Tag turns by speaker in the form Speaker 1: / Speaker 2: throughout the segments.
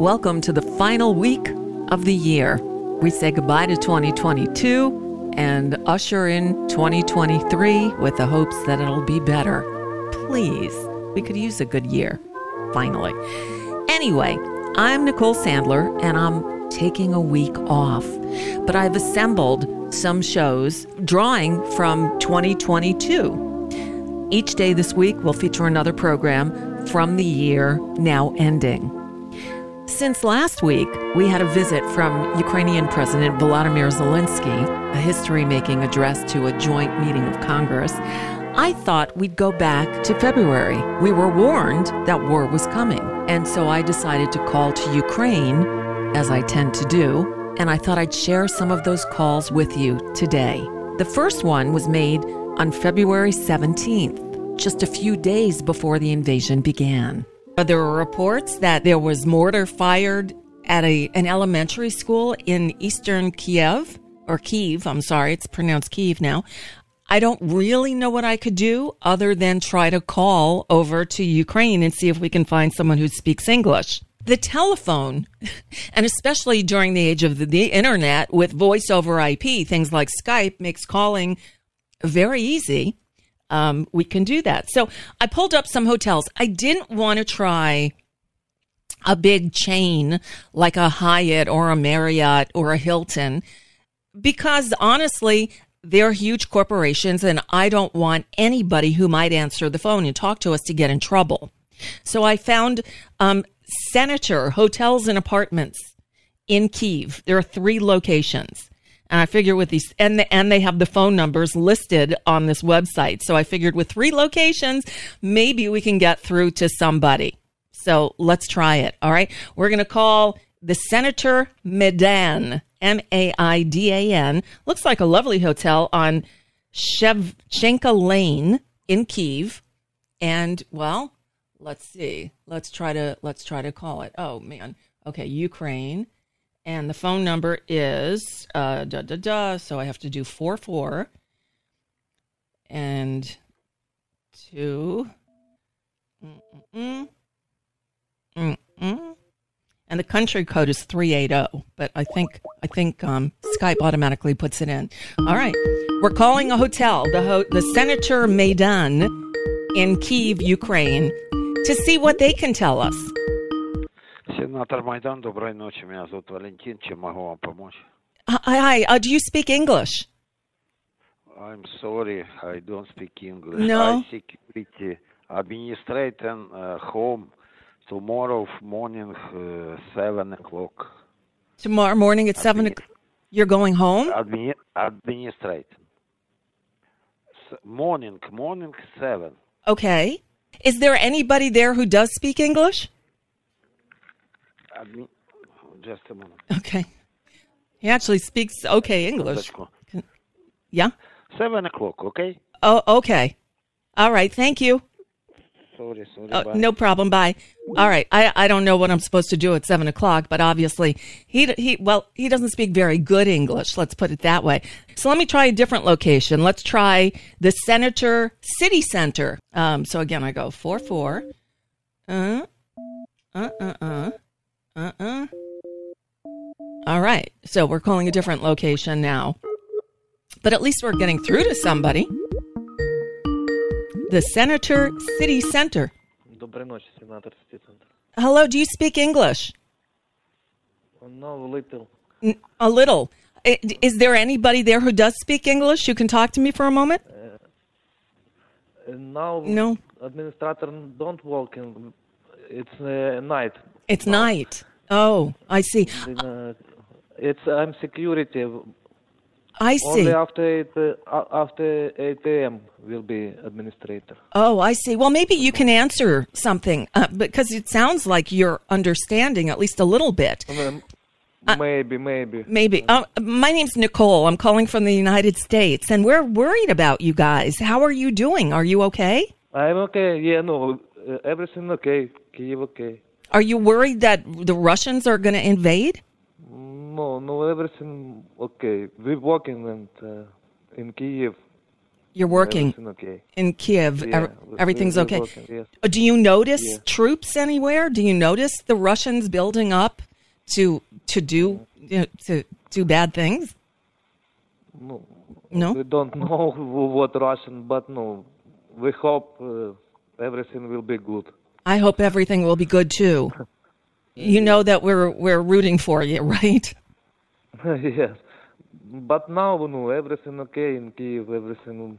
Speaker 1: Welcome to the final week of the year. We say goodbye to 2022 and usher in 2023 with the hopes that it'll be better. Please, we could use a good year, finally. Anyway, I'm Nicole Sandler and I'm taking a week off, but I've assembled some shows drawing from 2022. Each day this week will feature another program from the year now ending. Since last week, we had a visit from Ukrainian President Volodymyr Zelensky, a history making address to a joint meeting of Congress. I thought we'd go back to February. We were warned that war was coming. And so I decided to call to Ukraine, as I tend to do, and I thought I'd share some of those calls with you today. The first one was made on February 17th, just a few days before the invasion began. Uh, there were reports that there was mortar fired at a, an elementary school in eastern Kiev, or Kiev, I'm sorry, it's pronounced Kiev now. I don't really know what I could do other than try to call over to Ukraine and see if we can find someone who speaks English. The telephone, and especially during the age of the, the internet with voice over IP, things like Skype makes calling very easy um, we can do that. So I pulled up some hotels. I didn't want to try a big chain like a Hyatt or a Marriott or a Hilton because honestly, they're huge corporations and I don't want anybody who might answer the phone and talk to us to get in trouble. So I found um, Senator Hotels and Apartments in Kiev. There are three locations. And I figure with these, and the, and they have the phone numbers listed on this website. So I figured with three locations, maybe we can get through to somebody. So let's try it. All right. We're going to call the Senator Maidan, M A I D A N. Looks like a lovely hotel on Shevchenko Lane in Kiev. And well, let's see. Let's try to let's try to call it. Oh man. Okay, Ukraine. And the phone number is uh, da da da. So I have to do four four and two. Mm-mm. Mm-mm. And the country code is 380, but I think I think um, Skype automatically puts it in. All right, we're calling a hotel, the ho- the Senator Maidan in Kiev, Ukraine, to see what they can tell us.
Speaker 2: Сенатор Майдан, доброй ночи. Меня зовут Валентин. Чем могу вам помочь?
Speaker 1: Hi, hi. Uh, do you speak English?
Speaker 2: I'm sorry, I don't speak English.
Speaker 1: No?
Speaker 2: I security administrator uh, home tomorrow morning uh, seven o'clock.
Speaker 1: Tomorrow morning at seven. o'clock. You're going home.
Speaker 2: Admi- administrator. S- morning, morning seven.
Speaker 1: Okay. Is there anybody there who does speak English?
Speaker 2: I mean, just a moment.
Speaker 1: Okay. He actually speaks okay English. Yeah?
Speaker 2: Seven o'clock, okay?
Speaker 1: Oh, okay. All right. Thank you.
Speaker 2: Sorry, sorry. Oh,
Speaker 1: no problem. Bye. All right. I, I don't know what I'm supposed to do at seven o'clock, but obviously he, he, well, he doesn't speak very good English. Let's put it that way. So let me try a different location. Let's try the Senator City Center. Um, so again, I go four, four. Uh, uh, uh, uh. Uh-uh. All right. So we're calling a different location now. But at least we're getting through to somebody. The Senator City Center. Hello, do you speak English?
Speaker 3: No, a
Speaker 1: little. A little. Is there anybody there who does speak English? You can talk to me for a moment.
Speaker 3: Uh, now,
Speaker 1: no.
Speaker 3: Administrator don't walk In, it's uh, night.
Speaker 1: It's night. Oh, I see.
Speaker 3: Then, uh, it's I'm security.
Speaker 1: I see.
Speaker 3: Only after 8, uh, after 8 a.m. will be administrator.
Speaker 1: Oh, I see. Well, maybe you can answer something uh, because it sounds like you're understanding at least a little bit.
Speaker 3: Um, maybe, maybe.
Speaker 1: Maybe. Uh, my name's Nicole. I'm calling from the United States, and we're worried about you guys. How are you doing? Are you okay?
Speaker 3: I'm okay. Yeah, no, uh, everything okay. Kyiv okay.
Speaker 1: Are you worried that the Russians are going to invade?
Speaker 3: No, no, everything okay. We're working and uh, in Kiev.
Speaker 1: You're working
Speaker 3: okay.
Speaker 1: in Kiev.
Speaker 3: Yeah,
Speaker 1: Everything's okay.
Speaker 3: working, yes.
Speaker 1: Uh, Do you notice
Speaker 3: Yeah.
Speaker 1: troops anywhere? Do you notice the Russians building up to to do you know, to do bad things?
Speaker 3: No,
Speaker 1: No.
Speaker 3: we don't know what Russian, but no, we hope uh, everything will be good.
Speaker 1: I hope everything will be good too. You know that we're we're rooting for you, right?
Speaker 3: yes, but now no, everything okay in Kiev. Everything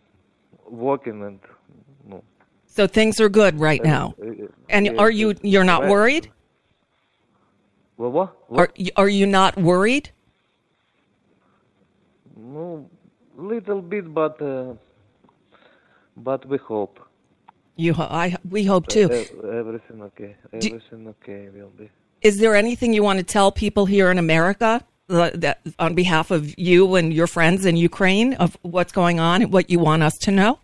Speaker 3: working and no.
Speaker 1: So things are good right now.
Speaker 3: Uh,
Speaker 1: And are you you're not worried?
Speaker 3: Well, what?
Speaker 1: Are
Speaker 3: what?
Speaker 1: you- are you not worried?
Speaker 3: No, little bit, but uh, but we hope.
Speaker 1: You ho- I we hope too.
Speaker 3: E- everything okay. Everything okay will be.
Speaker 1: Is there anything you want to tell people here in America uh, that on behalf of you and your friends in Ukraine of what's going on and what you want us to know?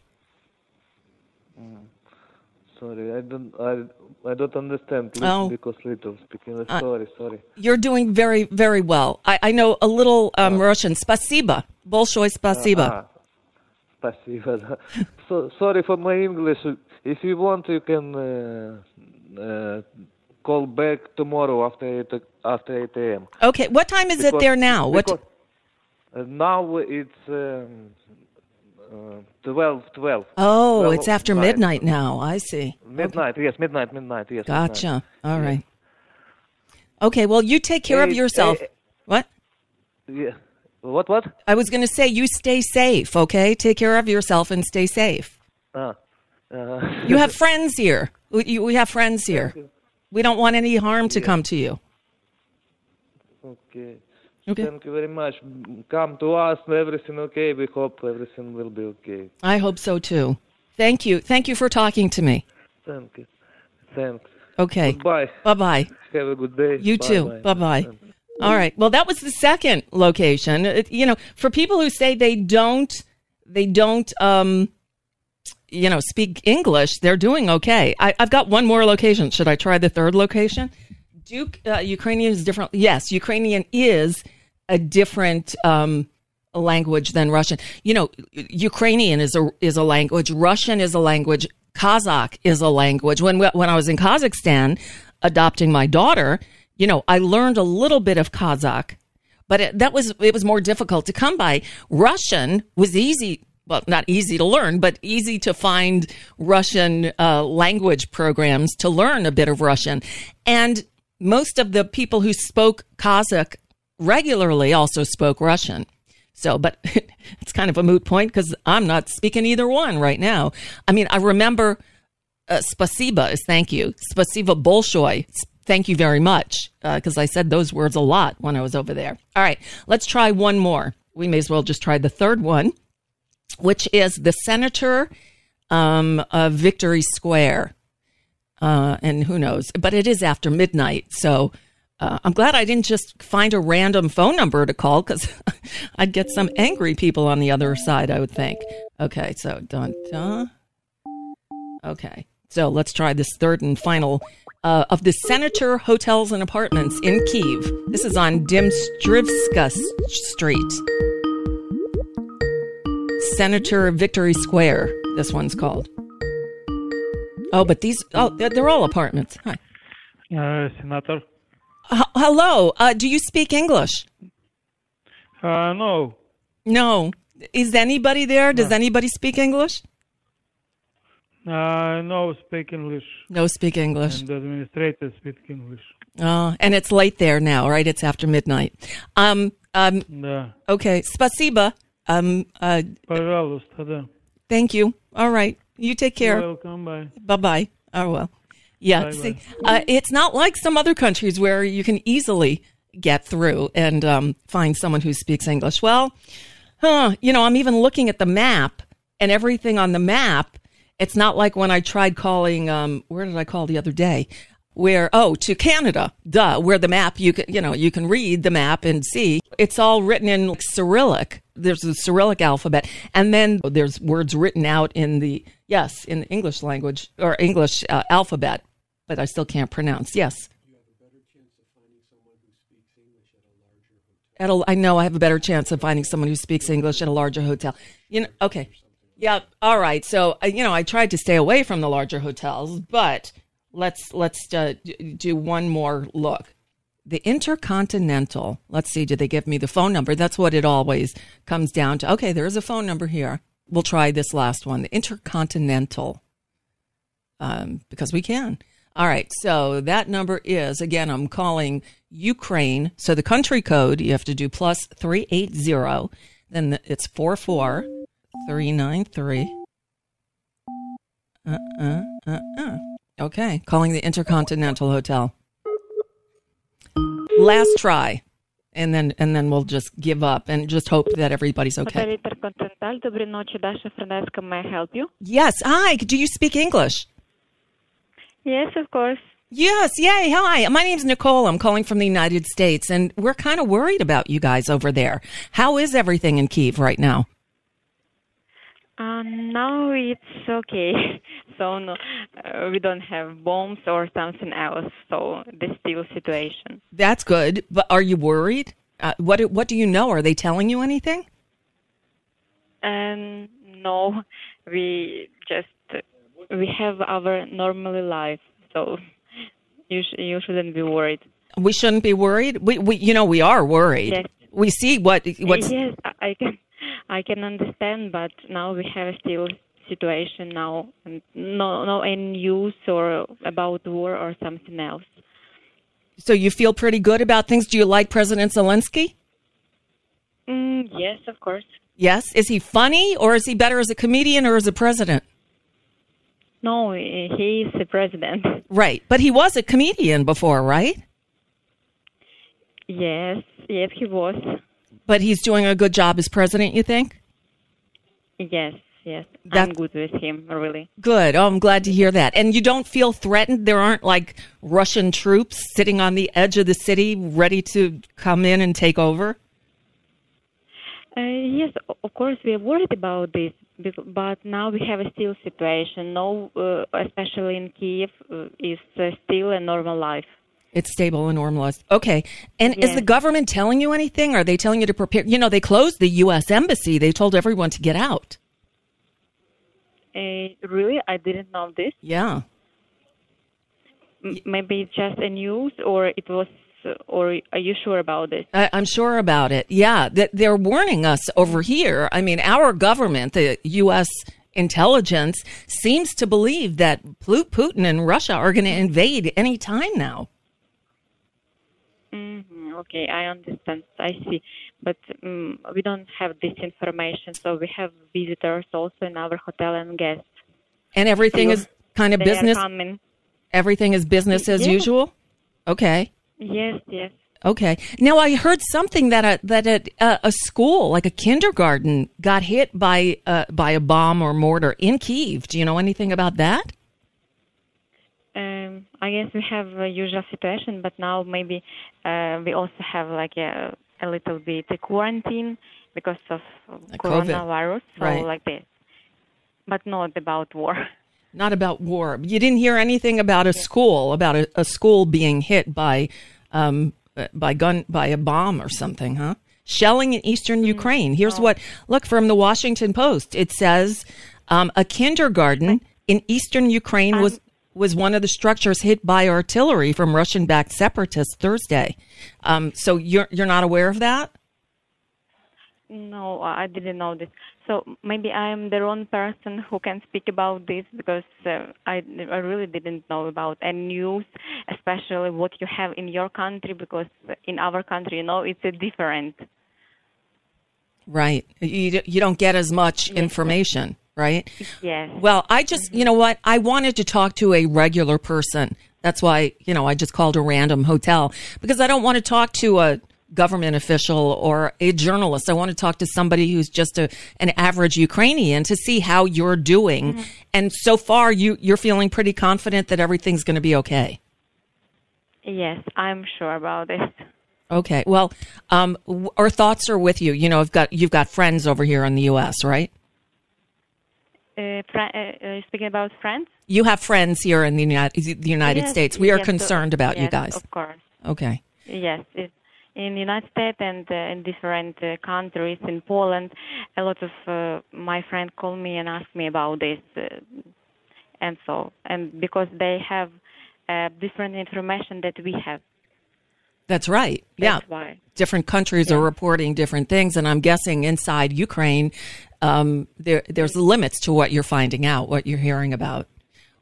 Speaker 3: Sorry, I don't. I, I don't understand li-
Speaker 1: Oh.
Speaker 3: because little speaking.
Speaker 1: Uh,
Speaker 3: sorry, sorry.
Speaker 1: You're doing very, very well. I, I know a little um, Russian. Spasiba. Bolshoi spasiba.
Speaker 3: Ah, спасибо. да. so, sorry for my English. If you want, you can uh, uh, call back tomorrow after 8, after 8 a.m.
Speaker 1: Okay. What time is it there now? What?
Speaker 3: because, uh, now it's um, uh, 12, 12.
Speaker 1: oh,
Speaker 3: 12
Speaker 1: it's after
Speaker 3: night.
Speaker 1: midnight now. I see.
Speaker 3: Midnight, yes, midnight, midnight, yes.
Speaker 1: Gotcha. All right. Okay. Well, you take care of yourself.
Speaker 3: hey,
Speaker 1: What?
Speaker 3: Yeah. What, what?
Speaker 1: I was going to say, you stay safe. Okay. Take care of yourself and stay safe.
Speaker 3: Ah, uh,
Speaker 1: You have friends here. We, you- we have friends here. We don't want any harm to come to you.
Speaker 3: okay.
Speaker 1: Okay.
Speaker 3: Thank you very much. Come to us, everything okay. We hope everything will be okay.
Speaker 1: I hope so too. Thank you. Thank you for talking to me.
Speaker 3: Thank you. Thanks.
Speaker 1: Okay.
Speaker 3: Goodbye.
Speaker 1: Bye bye.
Speaker 3: Have a good day.
Speaker 1: You too. Bye bye. All right. Well, that was the second location. It- you know, for people who say they don't, they don't, um, you know, speak English, they're doing okay. I, I've got one more location. Should I try the third location? Duke, uh, Ukrainian is different. Yes, Ukrainian is a different um, language than Russian. You know, Ukrainian is a is a language. Russian is a language. Kazakh is a language. When when I was in Kazakhstan adopting my daughter, you know, I learned a little bit of Kazakh, but it, that was it was more difficult to come by. Russian was easy. Well, not easy to learn, but easy to find Russian uh, language programs to learn a bit of Russian. And most of the people who spoke Kazakh regularly also spoke Russian. So, but it's kind of a moot point because I'm not speaking either one right now. I mean, I remember uh, spasiba is thank you. Spasiba bolshoi. Thank you very much. Because I said those words a lot when I was over there. All right, let's try one more. We may as well just try the third one, which is the Senator um, of Victory Square. Uh, and who knows? But it is after midnight. So uh, I'm glad I didn't just find a random phone number to call because I'd get some angry people on the other side, I would think. Okay, so dun dun. Okay, So let's try this third and final uh, of the Senator Hotels and Apartments in Kiev. This is on Dmytrivska Street. Senator Victory Square, this one's called. Oh, but these, oh, they're, all apartments. Hi.
Speaker 4: Uh, Senator?
Speaker 1: H- hello. Uh, do you speak English?
Speaker 4: Uh, no.
Speaker 1: No. Is anybody there? Does anybody speak English?
Speaker 4: Uh, no, speak English.
Speaker 1: No, speak English.
Speaker 4: And the administrator speak English.
Speaker 1: Oh, and it's late there now, right? It's after midnight. Um, um,
Speaker 4: Да.
Speaker 1: okay. Spasiba. Um, uh,
Speaker 4: Пожалуйста, да.
Speaker 1: thank you. All right. You take care.
Speaker 4: Welcome, bye.
Speaker 1: Bye bye. Oh well. Yeah.
Speaker 4: Bye-bye.
Speaker 1: See, uh, it's not like some other countries where you can easily get through and um, find someone who speaks English. Well, huh, you know, I'm even looking at the map and everything on the map. It's not like when I tried calling. Um, where did I call the other day? Where oh to Canada, duh. Where the map you can you know you can read the map and see it's all written in Cyrillic. There's the Cyrillic alphabet, and then there's words written out in the yes in the English language or English uh, alphabet, but I still can't pronounce. Yes. At a, I know I have a better chance of finding someone who speaks English at a larger hotel. You know, okay. Yeah, all right. So, uh, you know, I tried to stay away from the larger hotels, but let's let's uh, do one more look. The Intercontinental. Let's see, did they give me the phone number? That's what it always comes down to. Okay, there is a phone number here. We'll try this last one, the Intercontinental, um, because we can. All right, so that number is again. I'm calling Ukraine. So the country code you have to do plus three eight zero. Then it's four four three nine three. Uh uh uh uh. Okay, calling the Intercontinental Hotel. Last try, and then and then we'll just give up and just hope that everybody's okay.
Speaker 5: Отель Интерконтиненталь, доброй ночи, Даша Френеска, may I help you?
Speaker 1: Yes. Hi. Do you speak English?
Speaker 5: Yes, of course.
Speaker 1: Yes. Yay. Hi. My name's Nicole. I'm calling from the United States, and we're kind of worried about you guys over there. How is everything in Kiev right now?
Speaker 5: Uh, now it's okay. So no, uh, we don't have bombs or something else. So the still situation.
Speaker 1: That's good. But are you worried? Uh, what What do you know? Are they telling you anything?
Speaker 5: And no, we just we have our normal life. So you sh- you shouldn't be worried.
Speaker 1: We shouldn't be worried. We, we you know, we are worried.
Speaker 5: Yes.
Speaker 1: We see what what's
Speaker 5: Yes, I can I can understand, but now we have still situation now, and no no any news or about war or something else.
Speaker 1: so you feel pretty good about things. Do you like President Zelensky?
Speaker 5: Mm, yes, of course.
Speaker 1: Yes. Is he funny or is he better as a comedian or as a president?
Speaker 5: No, he is the president.
Speaker 1: Right. But he was a comedian before, right?
Speaker 5: Yes, yes, he was.
Speaker 1: But he's doing a good job as president, you think?
Speaker 5: Yes, yes.
Speaker 1: That-
Speaker 5: I'm good with him, really.
Speaker 1: Good. Oh, I'm glad to hear that. And you don't feel threatened? There aren't like Russian troops sitting on the edge of the city ready to come in and take over?
Speaker 5: Uh, yes, of course, we are worried about this, but now we have a still situation. No, uh, especially in Kiev, uh, is uh, still a normal life.
Speaker 1: It's stable and normalized. Okay. And is the government telling you anything? Are they telling you to prepare? You know, they closed the U.S. embassy. They told everyone to get out.
Speaker 5: Uh, really, I didn't know this.
Speaker 1: Yeah.
Speaker 5: M- maybe it's just a news, or it was, or are you sure about this?
Speaker 1: I, I'm sure about it. Yeah, that they're warning us over here. I mean, our government, the U.S. intelligence, seems to believe that Putin and Russia are going to invade any time now.
Speaker 5: Hmm Okay, I understand. I see. But um, we don't have this information, so we have visitors also in our hotel and guests.
Speaker 1: And everything is kind of business.
Speaker 5: coming.
Speaker 1: Everything is business as
Speaker 5: Yeah.
Speaker 1: usual. Okay.
Speaker 5: Yes, yes.
Speaker 1: Okay. Now I heard something that a that a, a, a school, like a kindergarten, got hit by uh, by a bomb or mortar in Kiev. Do you know anything about that?
Speaker 5: Um, I guess we have a usual situation, but now maybe uh, we also have like a, a little bit a quarantine because of
Speaker 1: COVID.
Speaker 5: coronavirus, so
Speaker 1: Right.
Speaker 5: like this. But not about war.
Speaker 1: Not about war. You didn't hear anything about a school, about a, a school being hit by um, by gun by a bomb or something, huh? Shelling in eastern Ukraine. Here's what look from the Washington Post. It says um, a kindergarten in eastern Ukraine was was one of the structures hit by artillery from Russian-backed separatists Thursday. Um, so you're you're not aware of that?
Speaker 5: No, I didn't know this. So maybe I am the wrong person who can speak about this because uh, I, I really didn't know about any news, especially what you have in your country, because in our country, you know, it's a different.
Speaker 1: Right. You you don't get as much information, right?
Speaker 5: Yes.
Speaker 1: Well, I just, you know what? I wanted to talk to a regular person. That's why, you know, I just called a random hotel because I don't want to talk to a government official or a journalist. I want to talk to somebody who's just a, an average Ukrainian to see how you're doing. And so far, you, you're feeling pretty confident that everything's going to be okay.
Speaker 5: Yes, I'm sure about this.
Speaker 1: Okay. Well, um, our thoughts are with you. You know, I've got, you've got friends over here in the U.S., right?
Speaker 5: Uh, fr- uh, uh, speaking about friends?
Speaker 1: You have friends here in the United, the United
Speaker 5: Yes,
Speaker 1: States. We are
Speaker 5: yes, so-
Speaker 1: concerned about you guys.
Speaker 5: Of course.
Speaker 1: Okay.
Speaker 5: Yes, it, in the United States and uh, in different uh, countries, in Poland, a lot of uh, my friends call me and ask me about this, uh, and so and because they have uh, different information that we have.
Speaker 1: That's right. yeah.
Speaker 5: Why.
Speaker 1: different countries are reporting different things, and I'm guessing inside Ukraine, um, there there's limits to what you're finding out, what you're hearing about.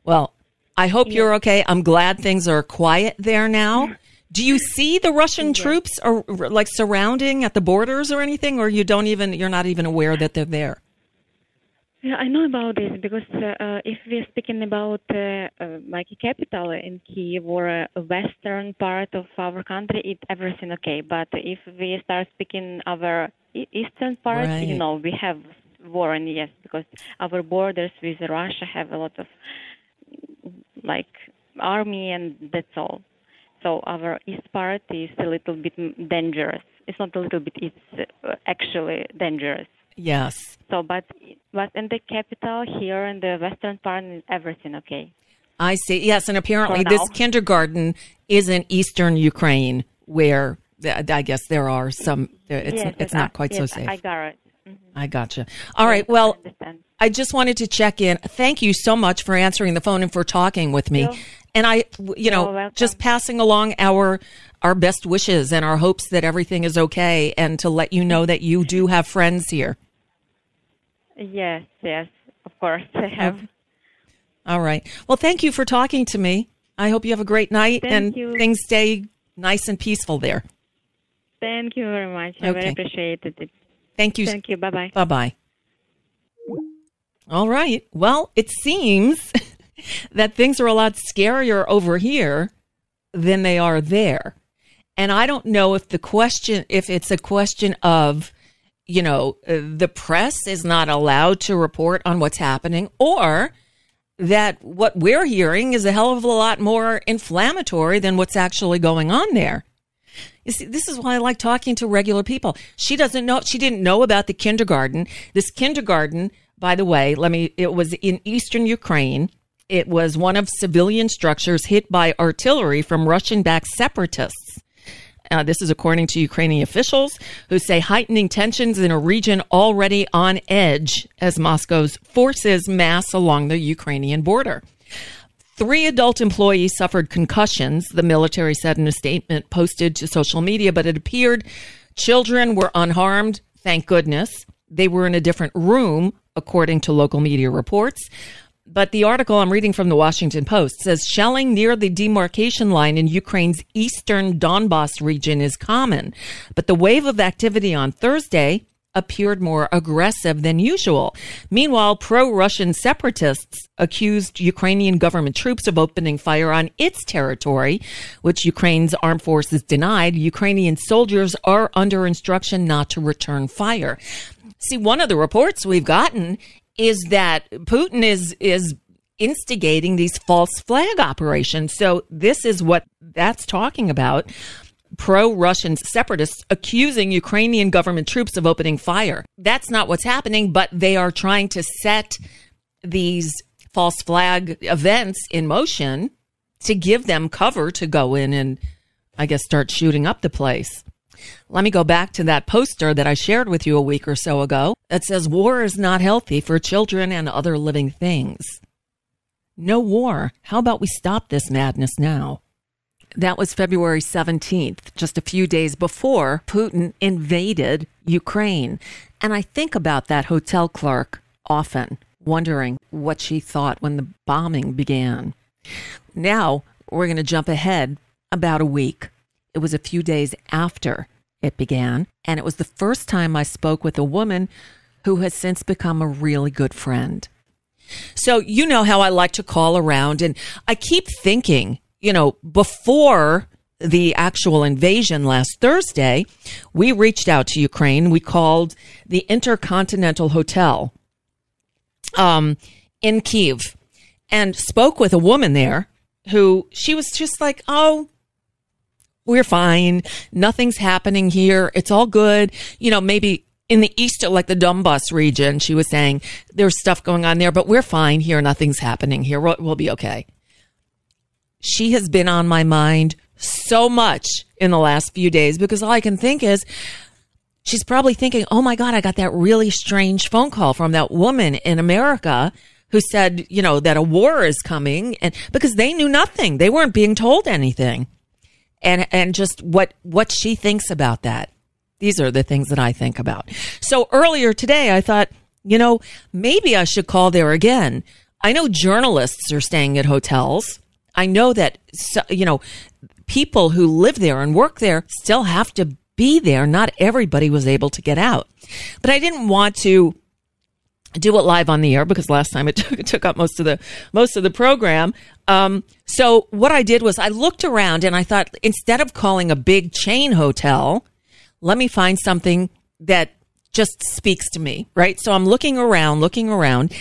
Speaker 1: Well, I hope you're okay. I'm glad things are quiet there now. Do you see the Russian troops are like surrounding at the borders or anything, or you don't even you're not even aware that they're there?
Speaker 5: Yeah, I know about this because uh, if we're speaking about uh, uh, like a capital in Kiev or a western part of our country, it everything okay. But if we start speaking our eastern part,
Speaker 1: Right.
Speaker 5: you know, we have war and yes, because our borders with Russia have a lot of like army and that's all. So our east part is a little bit dangerous. It's not a little bit; it's uh, actually dangerous.
Speaker 1: Yes.
Speaker 5: So, but but in the capital here in the western part, is everything okay?
Speaker 1: I see. Yes, and apparently this kindergarten is in eastern Ukraine, where I guess there are some. It's
Speaker 5: yes,
Speaker 1: it's
Speaker 5: yes,
Speaker 1: not quite so safe.
Speaker 5: I got it. Mhm.
Speaker 1: I gotcha. All right. Well,
Speaker 5: I.
Speaker 1: I just wanted to check in. Thank you so much for answering the phone and for talking with me.
Speaker 5: You're-
Speaker 1: And I, you know, just passing along our our best wishes and our hopes that everything is okay, and to let you know that you do have friends here.
Speaker 5: Yes, yes, of course I have.
Speaker 1: All right. Well, thank you for talking to me. I hope you have a great night
Speaker 5: Thank
Speaker 1: and
Speaker 5: you.
Speaker 1: things stay nice and peaceful there.
Speaker 5: Thank you very much. I
Speaker 1: Okay.
Speaker 5: very appreciated it.
Speaker 1: Thank you.
Speaker 5: Thank you. Bye bye.
Speaker 1: Bye bye. All right. Well, it seems that things are a lot scarier over here than they are there. And I don't know if the question, if it's a question of, you know, uh, the press is not allowed to report on what's happening or that what we're hearing is a hell of a lot more inflammatory than what's actually going on there. You see, this is why I like talking to regular people. She doesn't know, she didn't know about the kindergarten. This kindergarten, by the way, let me, it was in eastern Ukraine. It was one of civilian structures hit by artillery from Russian backed separatists. Uh, this is according to Ukrainian officials who say heightening tensions in a region already on edge as Moscow's forces mass along the Ukrainian border. Three adult employees suffered concussions, the military said in a statement posted to social media, but it appeared children were unharmed, thank goodness. They were in a different room, according to local media reports. But the article I'm reading from the Washington Post says shelling near the demarcation line in Ukraine's eastern Donbass region is common. But the wave of activity on Thursday appeared more aggressive than usual. Meanwhile, pro Russian separatists accused Ukrainian government troops of opening fire on its territory, which Ukraine's armed forces denied. Ukrainian soldiers are under instruction not to return fire. See, one of the reports we've gotten is that Putin is is instigating these false flag operations. So this is what that's talking about. Pro Russian separatists accusing Ukrainian government troops of opening fire. That's not what's happening, but they are trying to set these false flag events in motion to give them cover to go in and, I guess, start shooting up the place. Let me go back to that poster that I shared with you a week or so ago that says war is not healthy for children and other living things. No war. How about we stop this madness now? That was February 17th, just a few days before Putin invaded Ukraine. And I think about that hotel clerk often, wondering what she thought when the bombing began. Now we're going to jump ahead about a week. It was a few days after it began, and it was the first time I spoke with a woman who has since become a really good friend. So, you know how I like to call around, and I keep thinking, you know, before the actual invasion last Thursday, we reached out to Ukraine. We called the Intercontinental Hotel um, in Kiev and spoke with a woman there who she was just like, oh, we're fine. Nothing's happening here. It's all good. You know, maybe in the east, like the Donbas region, she was saying there's stuff going on there, but we're fine here. Nothing's happening here. We'll, we'll be okay. She has been on my mind so much in the last few days because all I can think is she's probably thinking, oh my God, I got that really strange phone call from that woman in America who said, you know, that a war is coming and because they knew nothing. They weren't being told anything and and just what what she thinks about that. These are the things that I think about. So earlier today, I thought, you know, maybe I should call there again. I know journalists are staying at hotels. I know that you know people who live there and work there still have to be there. Not everybody was able to get out, but I didn't want to do it live on the air because last time it took, it took up most of the most of the program. Um, so what I did was I looked around and I thought instead of calling a big chain hotel, let me find something that just speaks to me, right? So I'm looking around, looking around,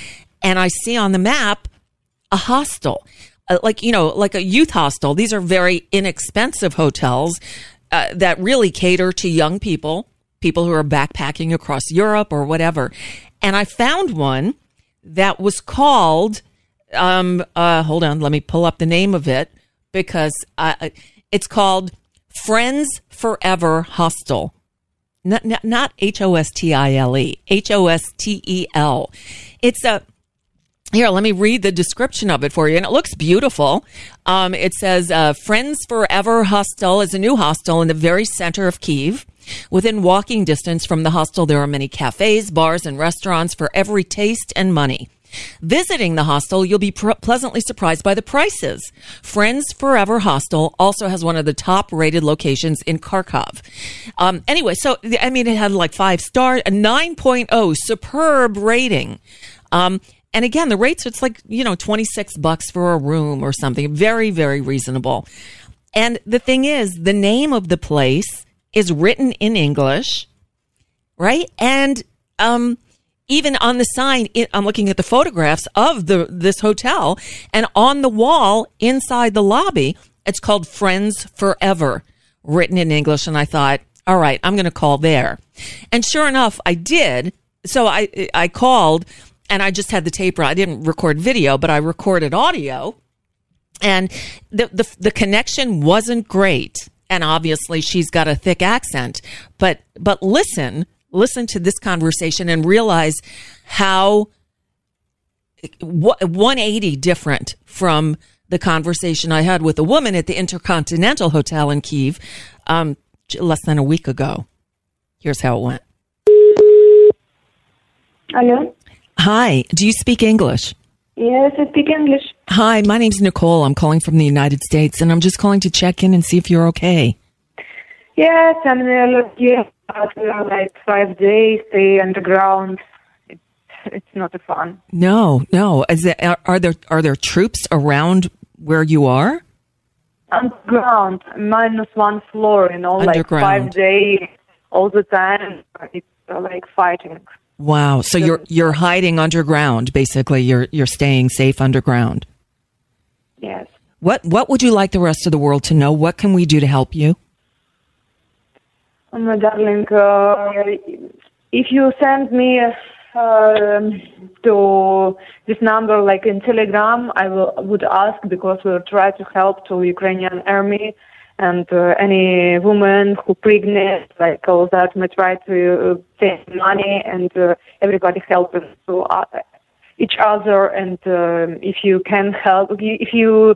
Speaker 1: and I see on the map a hostel, uh, like you know, like a youth hostel. These are very inexpensive hotels uh, that really cater to young people, people who are backpacking across Europe or whatever. And I found one that was called, um, uh, hold on, let me pull up the name of it because uh, it's called Friends Forever Hostel. Not, not H O S T I L E, H O S T E L. It's a, here, let me read the description of it for you. And it looks beautiful. Um, it says, uh, Friends Forever Hostel is a new hostel in the very center of Kiev. Within walking distance from the hostel, there are many cafes, bars, and restaurants for every taste and money. Visiting the hostel, you'll be pr- pleasantly surprised by the prices. Friends Forever Hostel also has one of the top rated locations in Kharkov. Um, anyway, so, I mean, it had like five star, a 9.0 superb rating. Um, and again, the rates, it's like, you know, 26 bucks for a room or something. Very, very reasonable. And the thing is, the name of the place is written in English, right? And um, even on the sign, it, I'm looking at the photographs of the this hotel, and on the wall inside the lobby, it's called Friends Forever, written in English. And I thought, all right, I'm going to call there. And sure enough, I did. So I I called, and I just had the tape. I didn't record video, but I recorded audio, and the the, the connection wasn't great and obviously she's got a thick accent. But but listen, listen to this conversation and realize how 180 different from the conversation I had with a woman at the Intercontinental Hotel in Kiev um, less than a week ago. Here's how it went.
Speaker 6: Hello.
Speaker 1: Hi. Do you speak English?
Speaker 6: Yes, I speak English.
Speaker 1: Hi, my name's Nicole. I'm calling from the United States, and I'm just calling to check in and see if you're okay.
Speaker 6: Yes, I'm here after like five days, stay underground. It's it's not a fun.
Speaker 1: No, no. Is it, are, are there are there troops around where you are?
Speaker 6: Underground, minus one floor, you know, like five days all the time. It's uh, like fighting.
Speaker 1: Wow. So you're you're hiding underground basically. You're you're staying safe underground.
Speaker 6: Yes.
Speaker 1: What what would you like the rest of the world to know? What can we do to help you?
Speaker 6: Oh, my darling, uh, if you send me
Speaker 7: um, to this number, like in Telegram, I will would ask because we'll try to help to Ukrainian army and uh, any woman who pregnant, like all that, we try to send money and uh, everybody helping to uh, each other. And uh, if you can help, if you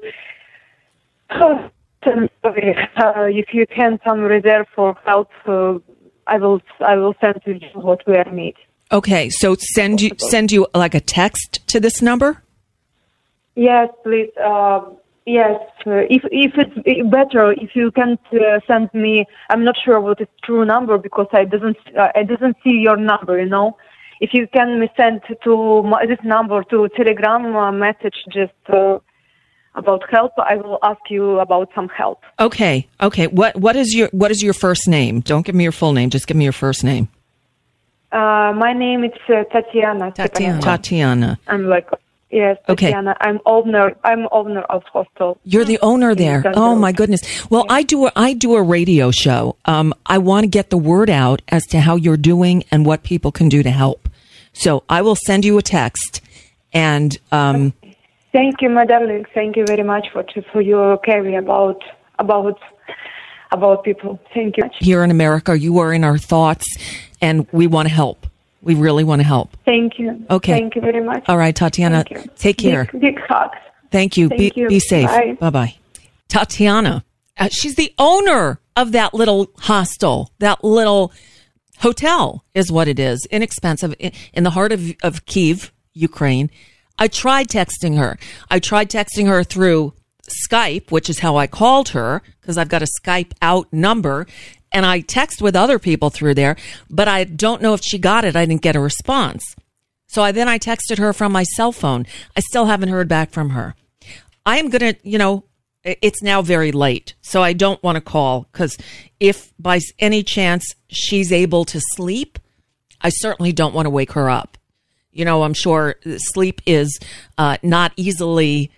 Speaker 7: uh, if you can some reserve for help, uh, I will I will send to you what we are need.
Speaker 1: Okay, so send you send you like a text to this number.
Speaker 7: Yes, please. Uh, yes, uh, if if it's better, if you can uh, send me, I'm not sure what is true number because I doesn't uh, I doesn't see your number. You know, if you can send to my, this number to Telegram uh, message just uh, about help, I will ask you about some help.
Speaker 1: Okay, okay. What what is your what is your first name? Don't give me your full name. Just give me your first name.
Speaker 7: Uh, my name is uh, Tatiana.
Speaker 1: Tatiana. Tatiana.
Speaker 7: I'm like yes,
Speaker 1: Okay.
Speaker 7: Tatiana. I'm owner. I'm owner of hostel.
Speaker 1: You're the owner there. Oh my goodness. Well, I do a, I do a radio show. Um, I want to get the word out as to how you're doing and what people can do to help. So I will send you a text and um,
Speaker 7: Thank you, my darling. Thank you very much for for your care about about about people. Thank you.
Speaker 1: here in America, you are in our thoughts and we want to help. We really want to help.
Speaker 7: Thank you.
Speaker 1: Okay.
Speaker 7: Thank you very much.
Speaker 1: All right, Tatiana, take care.
Speaker 7: Big, big hugs.
Speaker 1: Thank you.
Speaker 7: Thank
Speaker 1: be,
Speaker 7: you.
Speaker 1: be safe.
Speaker 7: Bye.
Speaker 1: Bye. Tatiana, uh, she's the owner of that little hostel, that little hotel is what it is. Inexpensive in, in the heart of, of Kiev, Ukraine. I tried texting her. I tried texting her through Skype, which is how I called her because I've got a Skype out number and I text with other people through there, but I don't know if she got it. I didn't get a response. So I then I texted her from my cell phone. I still haven't heard back from her. I am going to, you know, it's now very late. So I don't want to call because if by any chance she's able to sleep, I certainly don't want to wake her up. You know, I'm sure sleep is uh, not easily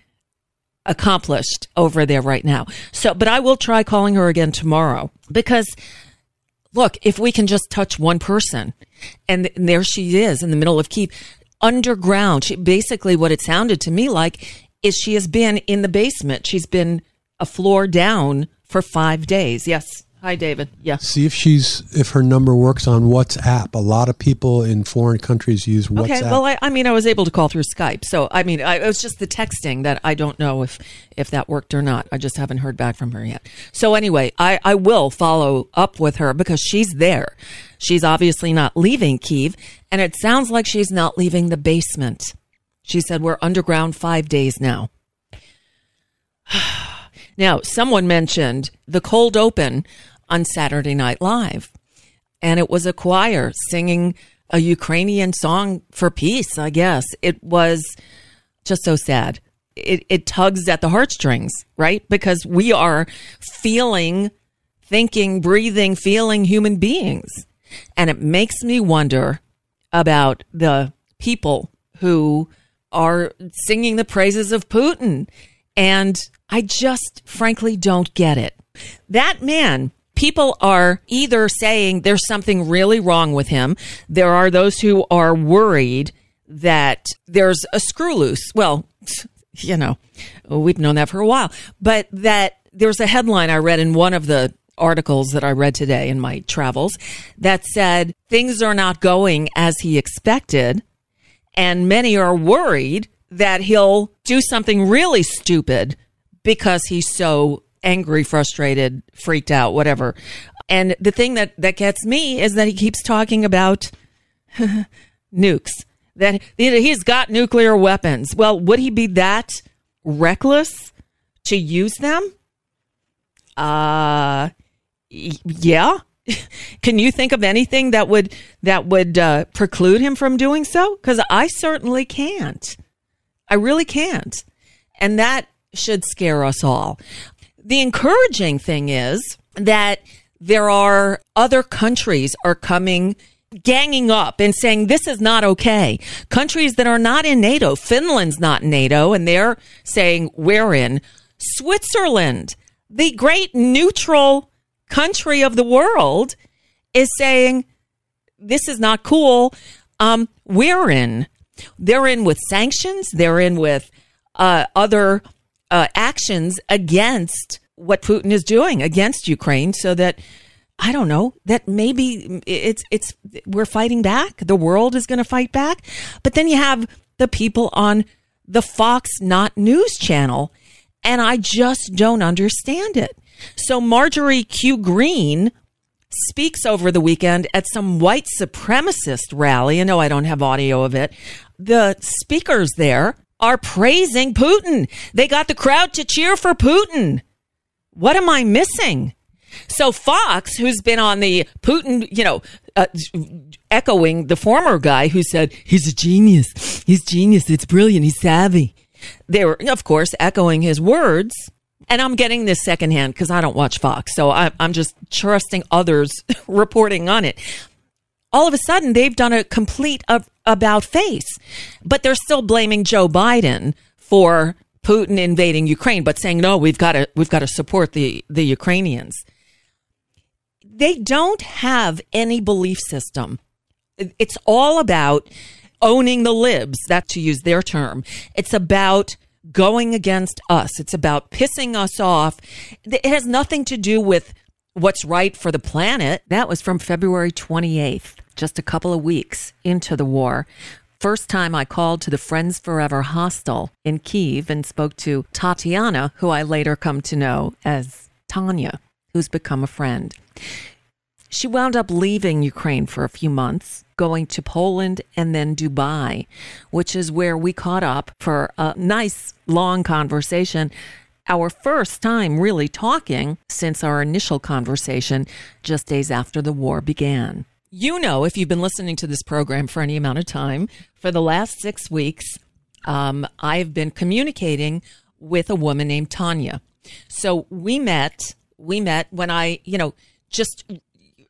Speaker 1: accomplished over there right now. So, but I will try calling her again tomorrow because look, if we can just touch one person and, and there she is in the middle of Kiev underground, she, basically what it sounded to me like is she has been in the basement. She's been a floor down for five days. Yes. Hi, David. Yes.
Speaker 8: See if she's if her number works on WhatsApp. A lot of people in foreign countries use WhatsApp.
Speaker 1: Okay. Well, I, I mean, I was able to call through Skype. So, I mean, I, it was just the texting that I don't know if, if that worked or not. I just haven't heard back from her yet. So anyway, I, I will follow up with her because she's there. She's obviously not leaving Kiev and it sounds like she's not leaving the basement. She said, we're underground five days now. Now, someone mentioned the cold open on Saturday Night Live, and it was a choir singing a Ukrainian song for peace, I guess. It was just so sad. It, it tugs at the heartstrings, right? Because we are feeling, thinking, breathing, feeling human beings. And it makes me wonder about the people who are singing the praises of Putin. And I just frankly don't get it. That man, people are either saying there's something really wrong with him. There are those who are worried that there's a screw loose. Well, you know, we've known that for a while, but that there's a headline I read in one of the articles that I read today in my travels that said things are not going as he expected. And many are worried that he'll do something really stupid because he's so angry, frustrated, freaked out, whatever. And the thing that, that gets me is that he keeps talking about nukes, that he's got nuclear weapons. Well, would he be that reckless to use them? Uh, yeah. Can you think of anything that would that would uh, preclude him from doing so? Because I certainly can't. I really can't, and that should scare us all. The encouraging thing is that there are other countries are coming ganging up and saying this is not okay. Countries that are not in NATO, Finland's not NATO, and they're saying we're in. Switzerland, the great neutral country of the world, is saying this is not cool. Um, we're in. They're in with sanctions. They're in with uh, other uh, actions against what Putin is doing against Ukraine, so that I don't know that maybe it's it's we're fighting back. The world is going to fight back, but then you have the people on the Fox Not News channel, and I just don't understand it. So Marjorie Q. Greene speaks over the weekend at some white supremacist rally. And no, I don't have audio of it. The speakers there are praising Putin. They got the crowd to cheer for Putin. What am I missing? So Fox, who's been on the Putin, you know, uh, echoing the former guy who said he's a genius, he's genius, it's brilliant, he's savvy. They were, of course, echoing his words. And I'm getting this secondhand because I don't watch Fox, so I, I'm just trusting others reporting on it. All of a sudden, they've done a complete of, about face, but they're still blaming Joe Biden for Putin invading Ukraine, but saying no, we've got to we've got to support the the Ukrainians. They don't have any belief system. It's all about owning the libs. That to use their term. It's about going against us. It's about pissing us off. It has nothing to do with what's right for the planet. That was from February 28th, just a couple of weeks into the war. First time I called to the Friends Forever hostel in Kiev and spoke to Tatiana, who I later come to know as Tanya, who's become a friend. She wound up leaving Ukraine for a few months, going to Poland and then Dubai, which is where we caught up for a nice long conversation. Our first time really talking since our initial conversation just days after the war began. You know, if you've been listening to this program for any amount of time, for the last six weeks, um, I've been communicating with a woman named Tanya. So we met, we met when I, you know, just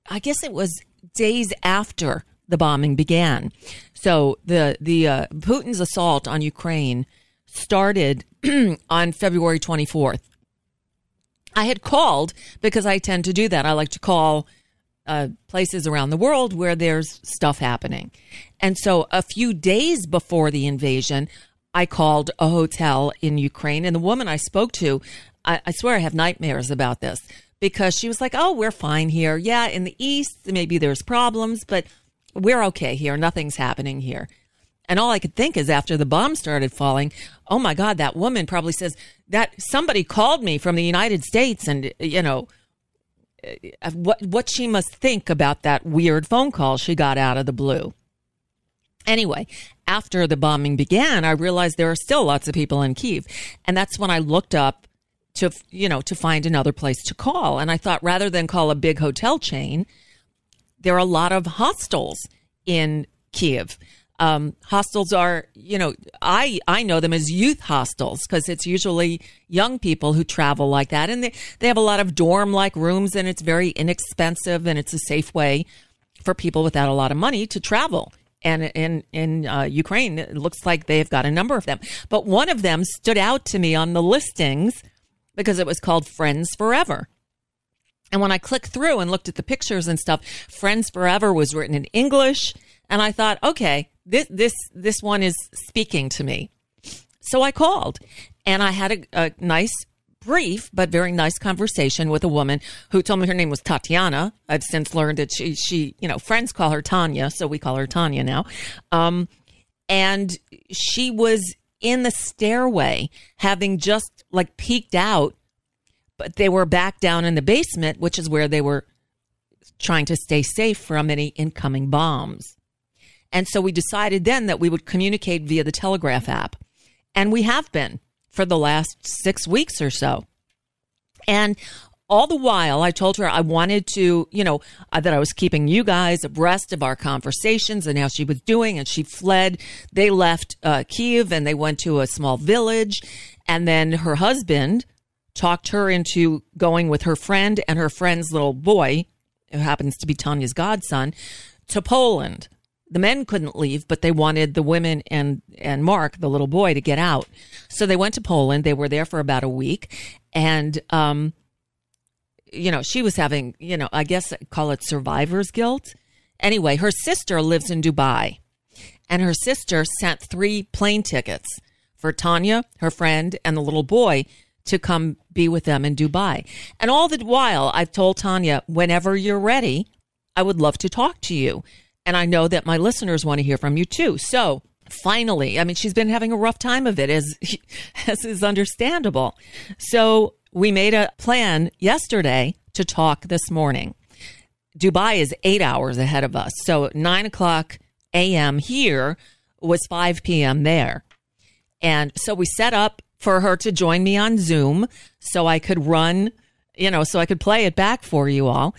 Speaker 1: I guess it was days after the bombing began. So the the uh, Putin's assault on Ukraine started on February 24th. I had called because I tend to do that. I like to call uh, places around the world where there's stuff happening. And so a few days before the invasion, I called a hotel in Ukraine, and the woman I spoke to, I, I swear I have nightmares about this because she was like, "Oh, we're fine here. Yeah, in the east maybe there's problems, but we're okay here. Nothing's happening here." And all I could think is after the bomb started falling, "Oh my god, that woman probably says that somebody called me from the United States and, you know, Uh, what what she must think about that weird phone call she got out of the blue." Anyway, after the bombing began, I realized there are still lots of people in Kiev. And that's when I looked up to you know to find another place to call and i thought rather than call a big hotel chain there are a lot of hostels in kiev um, hostels are you know i i know them as youth hostels because it's usually young people who travel like that and they, they have a lot of dorm like rooms and it's very inexpensive and it's a safe way for people without a lot of money to travel and in in uh, Ukraine, it looks like they've got a number of them. But one of them stood out to me on the listings because it was called Friends Forever. And when I clicked through and looked at the pictures and stuff, Friends Forever was written in English. And I thought, okay, this, this, this one is speaking to me. So I called and I had a, a nice, brief, but very nice conversation with a woman who told me her name was Tatiana. I've since learned that she, she, you know, friends call her Tanya. So we call her Tanya now. Um, and she was in the stairway, having just like peeked out, but they were back down in the basement, which is where they were trying to stay safe from any incoming bombs. And so we decided then that we would communicate via the Telegraph app. And we have been for the last six weeks or so. And all the while, I told her I wanted to, you know, uh, that I was keeping you guys abreast of our conversations and how she was doing. And she fled. They left uh, Kiev and they went to a small village. And then her husband talked her into going with her friend and her friend's little boy, who happens to be Tanya's godson, to Poland. The men couldn't leave, but they wanted the women and, and Mark, the little boy, to get out. So they went to Poland. They were there for about a week. And, um, you know, she was having, you know, I guess call it survivor's guilt. Anyway, her sister lives in Dubai. and her sister sent three plane tickets for Tanya, her friend, and the little boy to come be with them in Dubai. And all the while, I've told Tanya, whenever you're ready, I would love to talk to you. And I know that my listeners want to hear from you too. So finally, I mean, she's been having a rough time of it, as, as is understandable. So we made a plan yesterday to talk this morning. Dubai is eight hours ahead of us. So nine o'clock a.m. here was 5 p.m. there. And so we set up for her to join me on Zoom so I could run, you know, so I could play it back for you all.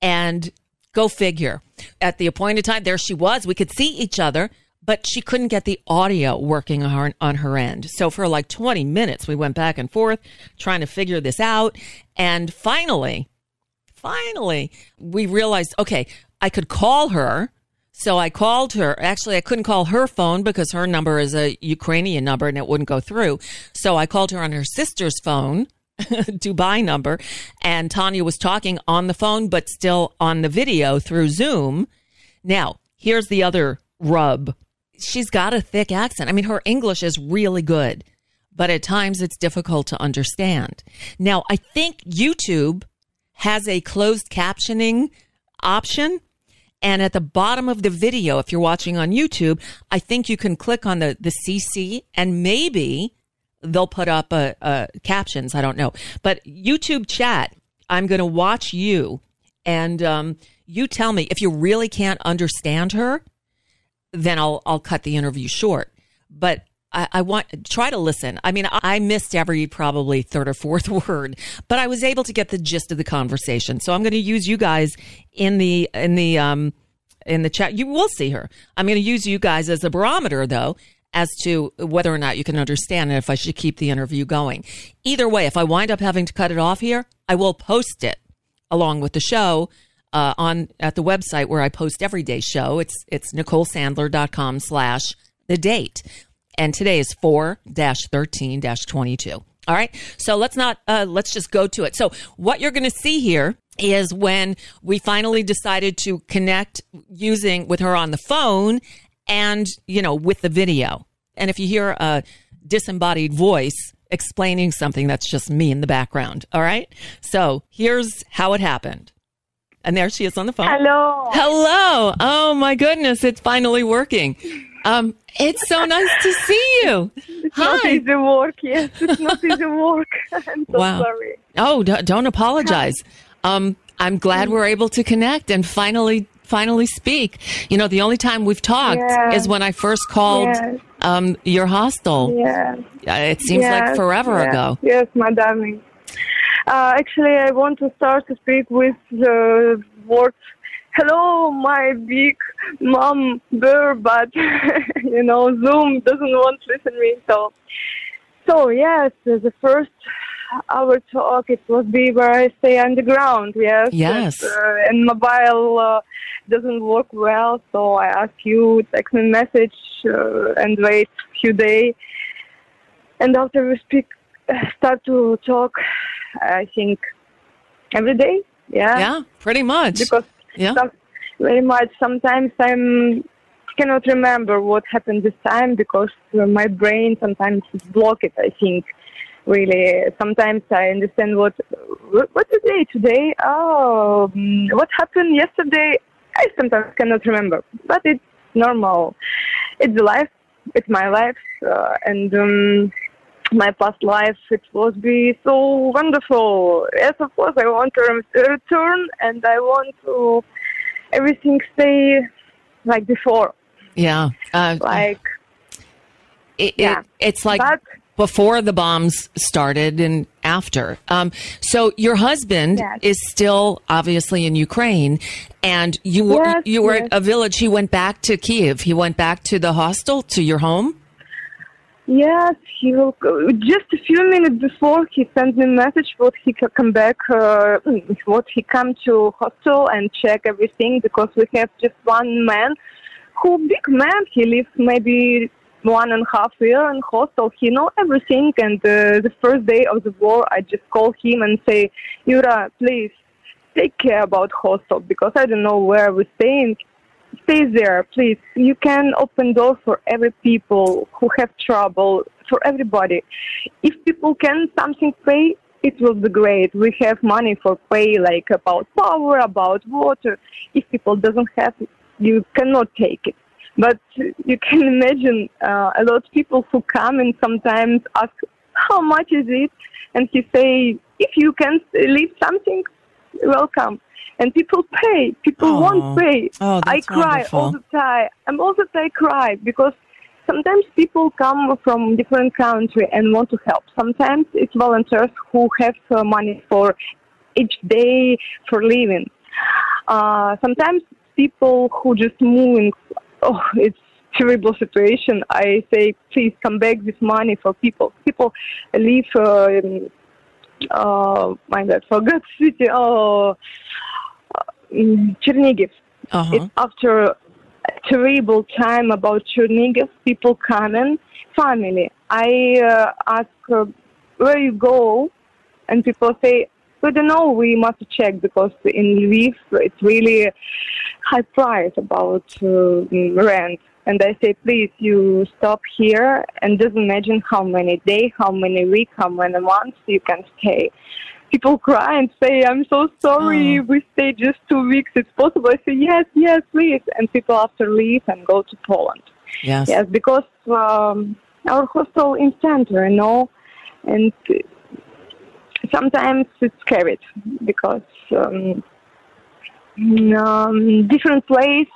Speaker 1: And go figure. At the appointed time, there she was. We could see each other, but she couldn't get the audio working on her, on her end. So for like 20 minutes, we went back and forth trying to figure this out. And finally, finally, we realized, okay, I could call her. So I called her. Actually, I couldn't call her phone because her number is a Ukrainian number and it wouldn't go through. So I called her on her sister's phone, Dubai number, and Tanya was talking on the phone, but still on the video through Zoom. Now, here's the other rub. She's got a thick accent. I mean, her English is really good, but at times it's difficult to understand. Now, I think YouTube has a closed captioning option. And at the bottom of the video, if you're watching on YouTube, I think you can click on the, the CC and maybe they'll put up a, a captions. I don't know. But YouTube chat, I'm going to watch you and um, you tell me if you really can't understand her, then I'll, I'll cut the interview short. But I, I want try to listen. I mean, I missed every probably third or fourth word, but I was able to get the gist of the conversation. So I'm going to use you guys in the in the um in the chat. You will see her. I'm going to use you guys as a barometer, though, as to whether or not you can understand and if I should keep the interview going. Either way, if I wind up having to cut it off here, I will post it along with the show uh, on at the website where I post every day show. It's it's nicolesandler.com slash the date. And today is 4 13 22. All right. So let's not, uh, let's just go to it. So what you're going to see here is when we finally decided to connect using with her on the phone and, you know, with the video. And if you hear a disembodied voice explaining something, that's just me in the background. All right. So here's how it happened. And there she is on the phone.
Speaker 6: Hello.
Speaker 1: Hello. Oh my goodness. It's finally working. Um, it's so nice to see you.
Speaker 6: It's
Speaker 1: Hi.
Speaker 6: not easy work. Yes, it's not easy work. I'm so
Speaker 1: Wow.
Speaker 6: sorry.
Speaker 1: Oh, don't apologize. Um, I'm glad we're able to connect and finally, finally speak. You know, the only time we've talked
Speaker 6: Yeah.
Speaker 1: is when I first called
Speaker 6: Yes.
Speaker 1: um, your hostel.
Speaker 6: Yes.
Speaker 1: Uh, It seems like forever
Speaker 6: yes,
Speaker 1: ago.
Speaker 6: Yes, my darling. Uh, actually, I want to start to speak with the words, hello, my big mom bear, but, you know, Zoom doesn't want to listen me. So, so yes, the first our talk, it was be where I stay underground, yes.
Speaker 1: Yes.
Speaker 6: And, uh, and mobile uh, doesn't work well, so I ask you, text me message uh, and wait few days. And after we speak, start to talk, I think every day, yeah.
Speaker 1: Yeah, pretty much.
Speaker 6: Because
Speaker 1: Yeah.
Speaker 6: some, very much sometimes I'm cannot remember what happened this time because uh, my brain sometimes is blocked. I think really sometimes I understand what what, what today today. Oh, mm, what happened yesterday? I sometimes cannot remember, but it's normal. It's life. It's my life, uh, and. Um, my past life, it was be so wonderful. Yes, of course, I want to return and I want to everything stay like before.
Speaker 1: Yeah. Uh,
Speaker 6: Like,
Speaker 1: it,
Speaker 6: yeah.
Speaker 1: it, it's like
Speaker 6: but
Speaker 1: before the bombs started and after. Um, so your husband
Speaker 6: Yes.
Speaker 1: is still obviously in Ukraine, and you were
Speaker 6: Yes,
Speaker 1: you were
Speaker 6: yes.
Speaker 1: at a village. He went back to Kiev. He went back to the hostel to your home.
Speaker 6: yes, he will. go- Just a few minutes before, he sent me a message what he can come back, uh, what he come to hostel and check everything because we have just one man, who big man. He lives maybe one and a half year in hostel. He know everything. And uh, the first day of the war, I just call him and say, Yura, please take care about hostel because I don't know where we're staying. stay there, please. You can open doors for every people who have trouble, for everybody. If people can something pay, it will be great. We have money for pay, like about power, about water. If people doesn't have you cannot take it. But you can imagine uh, a lot of people who come and sometimes ask, how much is it? And he say, if you can leave something, welcome. And people pay. People
Speaker 1: Oh.
Speaker 6: won't pay.
Speaker 1: Oh,
Speaker 6: I cry all the time. I'm all the time cry because sometimes people come from different country and want to help. Sometimes it's volunteers who have uh, money for each day for living. Uh, sometimes people who just moving. Oh, it's terrible situation. I say, please come back with money for people. People live. Uh, in, uh, my God, forgot city. Oh, in Chernigiv.
Speaker 1: Uh-huh.
Speaker 6: It's after a terrible time about Chernigiv, people coming, family. I uh, ask uh, where you go, and people say, we don't know, we must check because in Lviv it's really high price about uh, rent. And I say, please, you stop here and just imagine how many days, how many weeks, how many months you can stay. People cry and say, I'm so sorry,
Speaker 1: Oh.
Speaker 6: we stay just two weeks, it's possible. I say, yes, yes, please. And people after leave and go to Poland.
Speaker 1: Yes.
Speaker 6: Yes, because um, our hostel in center, you know, and sometimes it's scary because um, um, different place,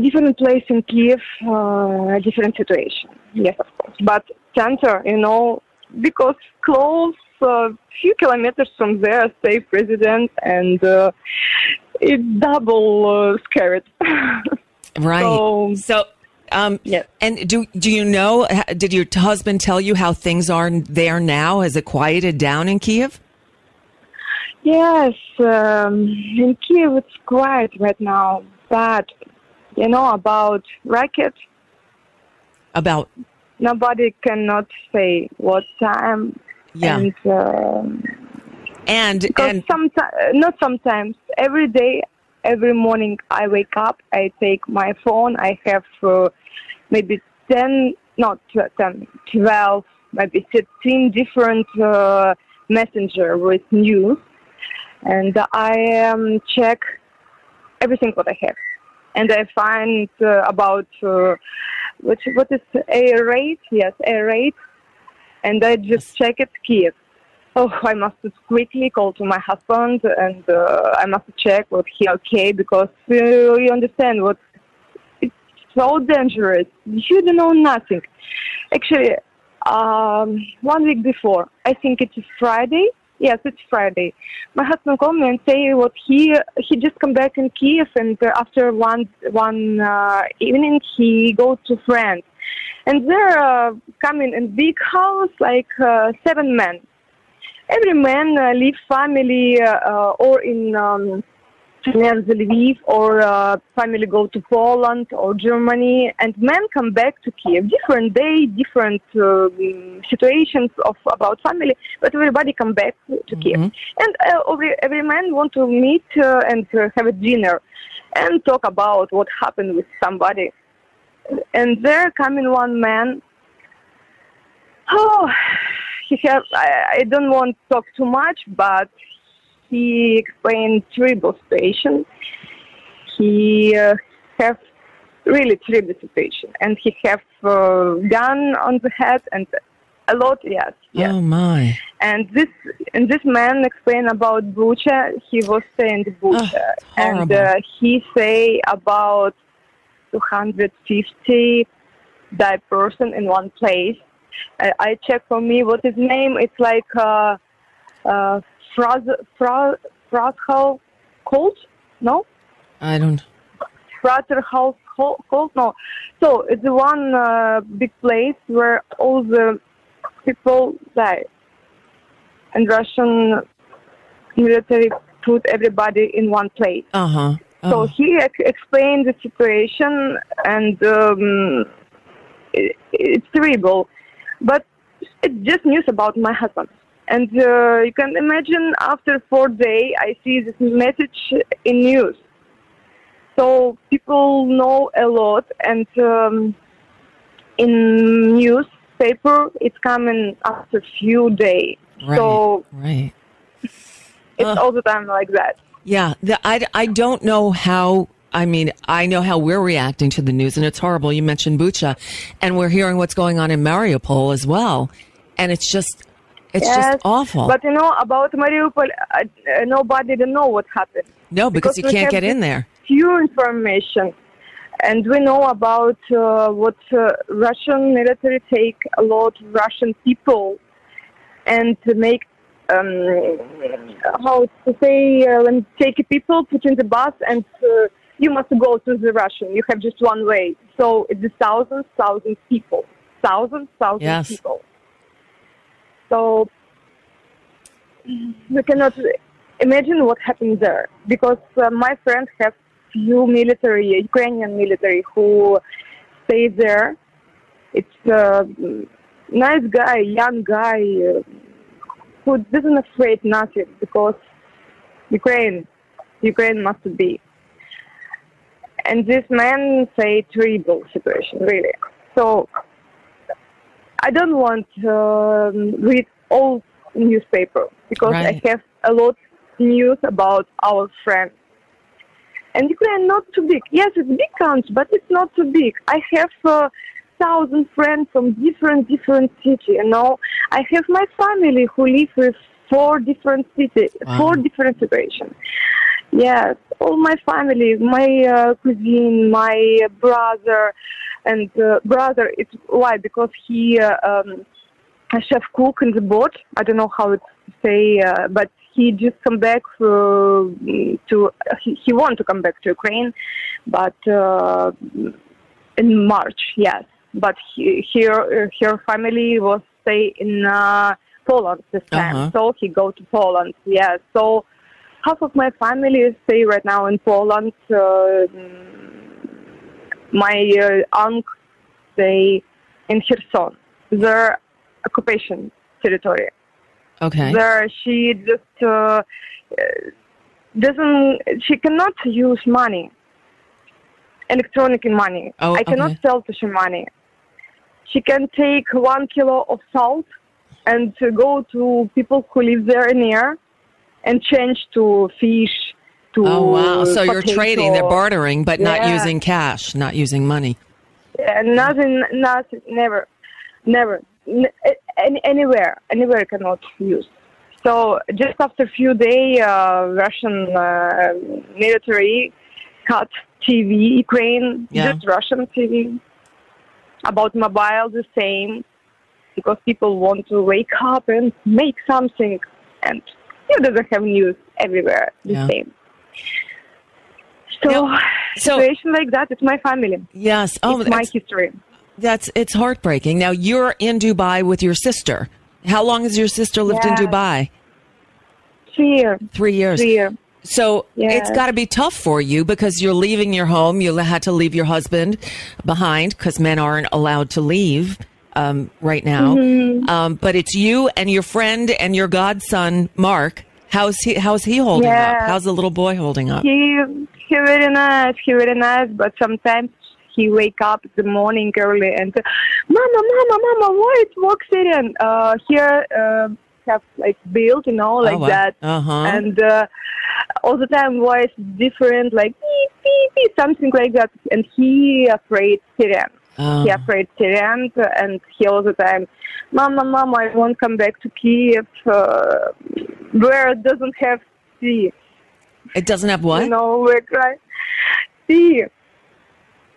Speaker 6: different place in Kiev, uh, different situation. Yes, of course, but center, you know, because close a few kilometers from there, stay president, and uh, it's double uh, scared.
Speaker 1: Right.
Speaker 6: So-
Speaker 1: So, um,
Speaker 6: Yes.
Speaker 1: and do do you know? Did your husband tell you how things are there now? Has it quieted down in Kiev?
Speaker 6: Yes, um, in Kiev it's quiet right now, but you know about racket,
Speaker 1: About
Speaker 6: nobody cannot say what time.
Speaker 1: yeah,
Speaker 6: And, um
Speaker 1: and
Speaker 6: because
Speaker 1: and
Speaker 6: sometimes, not sometimes, every day, every morning I wake up, I take my phone, I have uh, maybe 10, not 10, 12, maybe 13 different uh, messenger with news. And I um, check everything what I have. And I find uh, about uh, what, what is air rate? Yes, air rate. And I just check it Kiev. Oh, I must quickly call to my husband and uh, I must check what he okay because uh, you understand what it's so dangerous. You don't know nothing. Actually, um, one week before, I think it is Friday. Yes, it's Friday. My husband called me and say what he he just come back in Kiev and uh, after one one uh, evening he go to France and they're uh, coming in big house like uh, seven men every man uh, leave family uh, uh, or in um, the Lviv or uh, family go to Poland or Germany and men come back to Kiev. Different day, different um, situations of about family, but everybody come back to Kiev. And uh, every every man want to meet uh, and uh, have a dinner and talk about what happened with somebody. And there coming one man Oh, he have. I, I don't want to talk too much, but he explained terrible situation. He uh, have really terrible situation, and he have uh, gun on the head and a lot. Yes, yes.
Speaker 1: oh my,
Speaker 6: And this and this man explained about Bucha. He was saying Bucha,
Speaker 1: it's
Speaker 6: and uh, he say about 250 die person in one place. I, I check for me what his name. It's like uh, uh, Fra Frazhal Colt. No,
Speaker 1: I don't.
Speaker 6: Fraterhaus Colt. No. So it's the one uh, big place where all the people die, and Russian military put everybody in one place.
Speaker 1: Uh huh.
Speaker 6: So he ex- explained the situation, and um, it, it's terrible. But it's just news about my husband. And uh, you can imagine after four days, I see this message in news. So people know a lot, and um, in newspaper it's coming after few days.
Speaker 1: Right.
Speaker 6: So
Speaker 1: right.
Speaker 6: it's
Speaker 1: Ugh.
Speaker 6: all the time like that.
Speaker 1: Yeah, the, I, I don't know how. I mean, I know how we're reacting to the news, and it's horrible. You mentioned Bucha, and we're hearing what's going on in Mariupol as well, and it's just, it's
Speaker 6: Yes,
Speaker 1: just awful.
Speaker 6: But you know about Mariupol, uh, uh, nobody didn't know what happened.
Speaker 1: no, because, you can't get in there.
Speaker 6: Few information, and we know about uh, what uh, Russian military take a lot of Russian people and to make um, how to say uh, take people put in the bus and uh, you must go to the Russian. You have just one way. So it's thousands, thousands people, thousands, thousands
Speaker 1: Yes.
Speaker 6: people. So we cannot imagine what happened there because uh, my friend have few military Ukrainian military who stay there. It's a nice guy, young guy uh, who doesn't afraid nothing because Ukraine, Ukraine must be. And this man say terrible situation really. So I don't want um, read all newspaper because
Speaker 1: Right.
Speaker 6: I have a lot news about our friends. And Ukraine not too big. Yes, it's big country, but it's not too big. I have uh, thousand friends from different different city. You know, I have my family who live with four different cities,
Speaker 1: Wow.
Speaker 6: four different situations. Yes, all my family, my uh, cousin, my brother, and uh, brother. It's why because he uh, um, a chef cook in the boat. I don't know how to say, uh, but he just come back uh, to. He, he want to come back to Ukraine, but uh, in March, yes. But he, her her family was stay in uh, Poland this time,
Speaker 1: Uh-huh.
Speaker 6: so he go to Poland. Yes, so half of my family stay right now in Poland. Uh, my uh, uncle stay in Kherson, their occupation territory.
Speaker 1: Okay.
Speaker 6: There, she just uh, uh, doesn't. She cannot use money, electronic money.
Speaker 1: Oh,
Speaker 6: I cannot
Speaker 1: okay.
Speaker 6: sell to she money. She can take one kilo of salt and go to people who live there near and change to fish.
Speaker 1: Oh wow! So you're trading, they're bartering, but not using cash, not using money.
Speaker 6: Uh, nothing, nothing, never, never, N- any, anywhere, anywhere cannot use. So just after few days, uh, Russian uh, military cut TV, Ukraine,
Speaker 1: Yeah.
Speaker 6: just Russian TV. About mobile, the same, because people want to wake up and make something, and you doesn't have news everywhere the
Speaker 1: Yeah.
Speaker 6: same. So,
Speaker 1: Now, so-
Speaker 6: situation like that, it's my family.
Speaker 1: Yes. Oh,
Speaker 6: it's my history.
Speaker 1: that's it's heartbreaking. Now you're in Dubai with your sister. How long has your sister lived in Dubai?
Speaker 6: Three years.
Speaker 1: Three years.
Speaker 6: Three years.
Speaker 1: So it's got to be tough for you because you're leaving your home. You had to leave your husband behind because men aren't allowed to leave um, right now.
Speaker 6: Mm-hmm.
Speaker 1: Um, but it's you and your friend and your godson Mark. How's he? How's he holding up? How's the little boy holding up?
Speaker 6: He he very nice. He very nice. But sometimes he wake up in the morning early and mama, mama, mama, why it works Syrian? Uh, here uh, have like built, you know, like
Speaker 1: Oh, wow.
Speaker 6: that.
Speaker 1: Uh-huh.
Speaker 6: And uh, all the time voice different, like beep, beep, beep, something like that. And he afraid Syrian.
Speaker 1: Oh.
Speaker 6: He afraid Syrian, and he all the time, Mama, Mama, I won't come back to Kiev, uh, where it doesn't have sea.
Speaker 1: It doesn't have what?
Speaker 6: You know, we cry. Sea.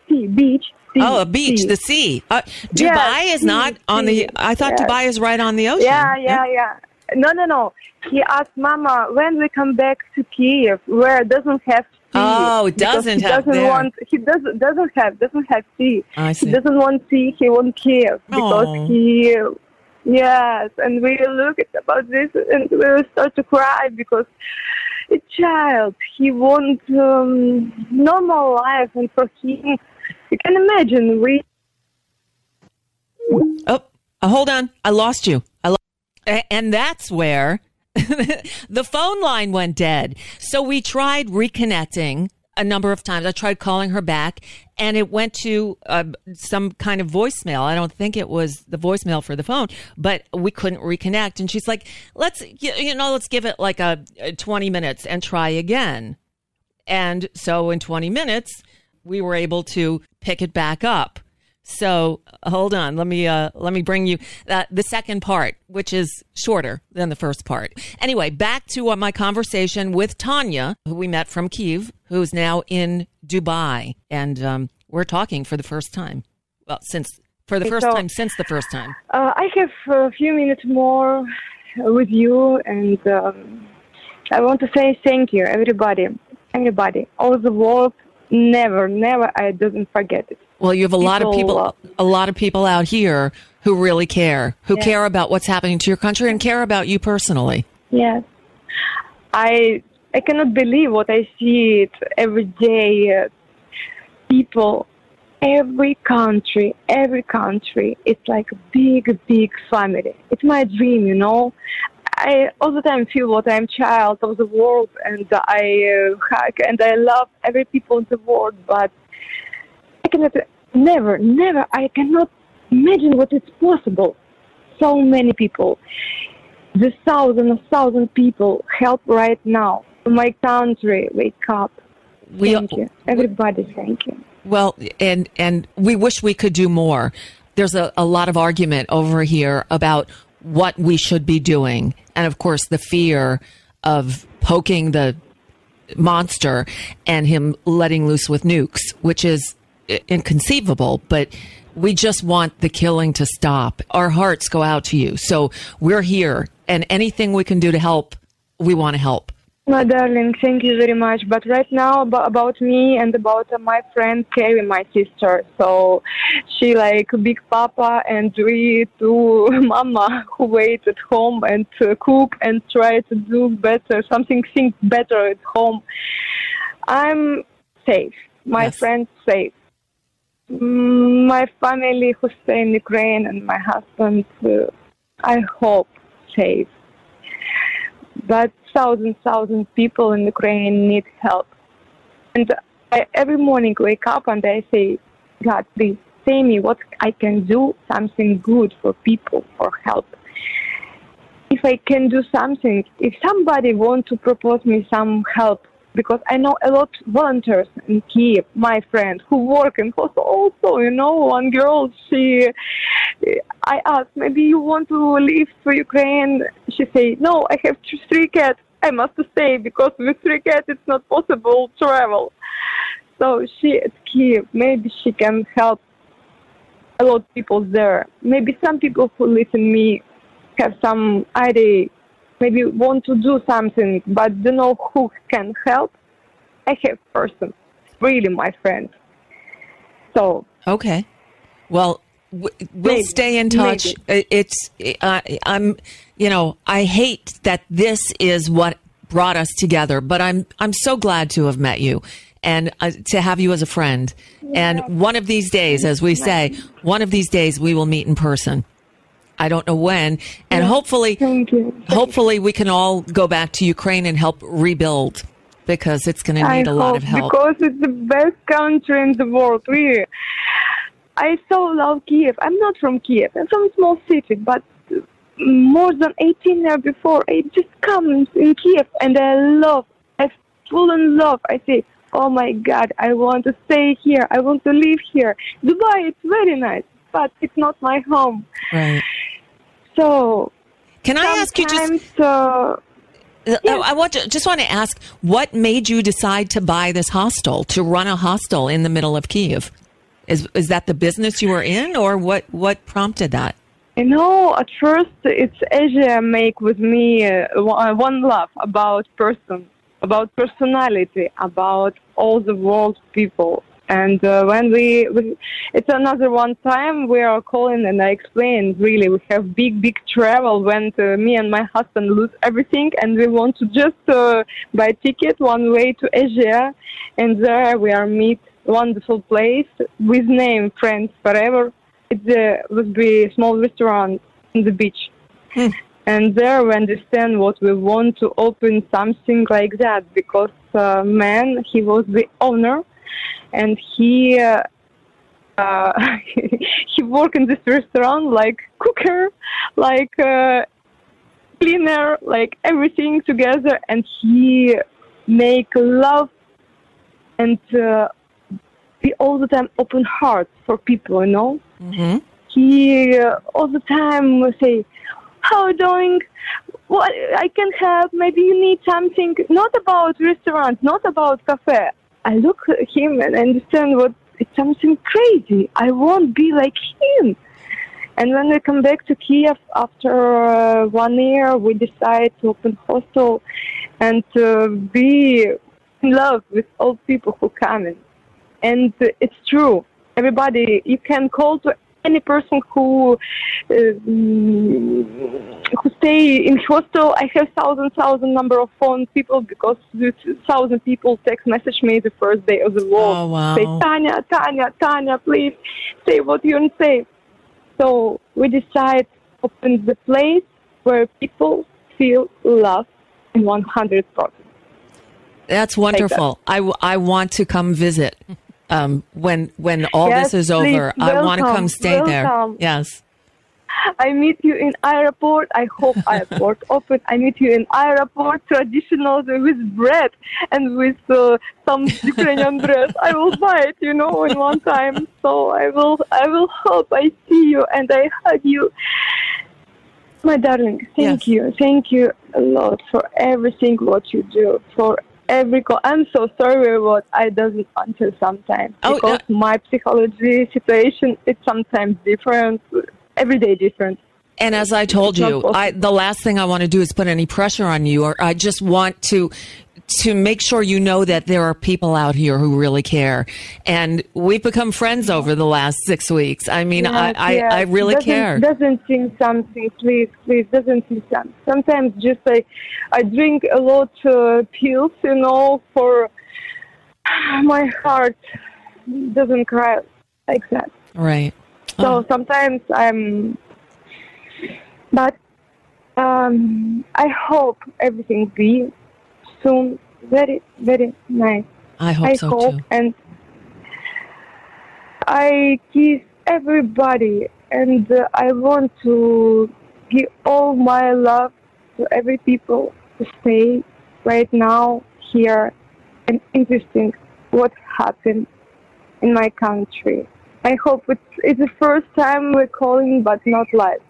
Speaker 6: Sea, beach. Sea,
Speaker 1: oh, a beach,
Speaker 6: sea.
Speaker 1: the sea. Uh, Dubai
Speaker 6: Yeah,
Speaker 1: is not
Speaker 6: sea,
Speaker 1: on the. I thought
Speaker 6: Yeah.
Speaker 1: Dubai is right on the ocean.
Speaker 6: Yeah, yeah, yeah. No, no, no. He asked Mama when we come back to Kiev, where it doesn't have sea.
Speaker 1: Oh, it doesn't
Speaker 6: he
Speaker 1: have
Speaker 6: doesn't
Speaker 1: there.
Speaker 6: want. He doesn't doesn't have doesn't have sea.
Speaker 1: I see.
Speaker 6: He doesn't want sea. He won't Kiev because
Speaker 1: Oh.
Speaker 6: he. Yes, and we look at about this and we start to cry because a child he wants um, normal life and for him you can imagine we
Speaker 1: Oh, uh, hold on. I lost you. I and that's where the phone line went dead. So we tried reconnecting a number of times. I tried calling her back and it went to uh, some kind of voicemail. I don't think it was the voicemail for the phone, but we couldn't reconnect. And she's like, let's, you know, let's give it like a, a 20 minutes and try again. And so in 20 minutes, we were able to pick it back up. So hold on, let me uh, let me bring you uh, the second part, which is shorter than the first part. Anyway, back to uh, my conversation with Tanya, who we met from Kiev, who's now in Dubai, and um, we're talking for the first time. Well, since for the first
Speaker 6: So-
Speaker 1: time since the first time.
Speaker 6: Uh, I have a few minutes more with you, and um, I want to say thank you, everybody, everybody, all the world. Never, never, I didn't forget it.
Speaker 1: Well, you have a lot of
Speaker 6: People,
Speaker 1: people, a lot of people out here who really care, who
Speaker 6: Yeah.
Speaker 1: care about what's happening to your country and care about you personally.
Speaker 6: Yes, I I cannot believe what I see it every day. Uh, people, every country, every country. It's like a big, big family. It's my dream, you know. I all the time feel what I'm child of the world, and I uh, hug and I love every people in the world. But I cannot, never, never. I cannot imagine what is possible. So many people the thousands of thousand people help right now. My country, wake up.
Speaker 1: We-
Speaker 6: thank you. Everybody, thank you.
Speaker 1: Well, and and we wish we could do more. There's a, a lot of argument over here about what we should be doing, and of course, the fear of poking the monster and him letting loose with nukes, which is inconceivable. But we just want the killing to stop. Our hearts go out to you, so we're here, and anything we can do to help, we want to help.
Speaker 6: My darling, thank you very much. But right now, about, me and about my friend Carrie, my sister. So she like big papa and we two mama who wait at home and cook and try to do better, something think better at home. I'm safe. My
Speaker 1: Yes.
Speaker 6: friend's safe. My family who stay in Ukraine and my husband, uh, I hope safe but thousand thousand people in Ukraine need help. And I, every morning wake up and I say, God, please say me what I can do, something good for people for help. If I can do something, if somebody want to propose me some help, because I know a lot volunteers in Kiev, my friend, who work in hospital also, you know, one girl, she, I asked, maybe you want to leave for Ukraine? She say, no, I have three cats. I must stay because with three cats it's not possible to travel. So she at Kiev, maybe she can help a lot of people there. Maybe some people who listen me have some idea, maybe want to do something, but don't know who can help. I have person, really my friend. So
Speaker 1: Okay. Well, we'll
Speaker 6: Maybe.
Speaker 1: stay in touch.
Speaker 6: Maybe.
Speaker 1: It's uh, I'm you know I hate that this is what brought us together, but I'm I'm so glad to have met you and uh, to have you as a friend. And one of these days, as we say, one of these days we will meet in person. I don't know when, and hopefully,
Speaker 6: thank you.
Speaker 1: hopefully we can all go back to Ukraine and help rebuild because it's going to
Speaker 6: I
Speaker 1: need a lot of help.
Speaker 6: because it's the best country in the world. Really, I so love Kiev. I'm not from Kiev. I'm from a small city, but more than 18 years before, I just come in Kiev and I love. I fall in love. I say, oh my God, I want to stay here. I want to live here. Dubai, it's very nice, but it's not my home.
Speaker 1: Right?
Speaker 6: So
Speaker 1: Can I ask you just?
Speaker 6: sometimes, uh,
Speaker 1: Uh, I want to, just want to ask what made you decide to buy this hostel to run a hostel in the middle of Kiev? Is is that the business you were in, or what? What prompted that?
Speaker 6: You know, at first it's Asia make with me uh, one one love about person, about personality, about all the world people. And uh, when we, we, it's another one time we are calling and I explained really we have big, big travel when uh, me and my husband lose everything and we want to just uh, buy ticket one way to Asia and there we are meet wonderful place with name Friends Forever. It uh, would be a small restaurant on the beach. and there we understand what we want to open something like that because uh, man he was the owner and he uh, he worked in this restaurant like cooker like uh, cleaner like everything together and he make love and uh, be all the time open heart for people you know
Speaker 1: hmm
Speaker 6: he uh, all the time say, "How you doing? What I can help? Maybe you need something." Not about restaurant, not about cafe. I look at him and understand what it's something crazy. I won't be like him. And when we come back to Kiev after uh, one year, we decide to open hostel and uh, be in love with all people who come in. And it's true. Everybody, you can call to any person who uh, who stay in hostel. I have thousand thousand number of phone people because thousand people text message me the first day of the war.
Speaker 1: Oh, wow.
Speaker 6: Say Tanya, Tanya, Tanya, please say what you say. So we decide open the place where people feel love in one hundred percent.
Speaker 1: That's wonderful. I, w- I want to come visit um, when when all
Speaker 6: Yes,
Speaker 1: this is
Speaker 6: please,
Speaker 1: over. I want to come
Speaker 6: welcome,
Speaker 1: stay there. Yes.
Speaker 6: I meet you in airport. I hope airport open. I meet you in airport, traditional with bread and with uh, some Ukrainian bread. I will buy it, you know, in one time. So I will, I will hope I see you and I hug you. My darling, thank
Speaker 1: Yes.
Speaker 6: you, thank you a lot for everything what you do for every call. I'm so sorry what I doesn't answer sometimes
Speaker 1: Oh,
Speaker 6: because my psychology situation is sometimes different, every day different.
Speaker 1: And as I told
Speaker 6: It's
Speaker 1: you. I, the last thing I want to do is put any pressure on you, or I just want to to make sure you know that there are people out here who really care. And we've become friends over the last six weeks. I mean, I,
Speaker 6: Yes,
Speaker 1: I,
Speaker 6: yes.
Speaker 1: I really
Speaker 6: doesn't,
Speaker 1: care.
Speaker 6: Doesn't think something, please, please. Doesn't think something. Sometimes just I, I drink a lot uh, pills, you know, for my heart doesn't cry like that.
Speaker 1: Right.
Speaker 6: So
Speaker 1: Oh.
Speaker 6: sometimes I'm, but um, I hope everything be soon. Very, very nice.
Speaker 1: I hope
Speaker 6: I
Speaker 1: so
Speaker 6: hope
Speaker 1: too.
Speaker 6: and I kiss everybody and uh, I want to give all my love to every people to stay right now here and interesting what happened in my country. I hope it's it's the first time we're calling but not live.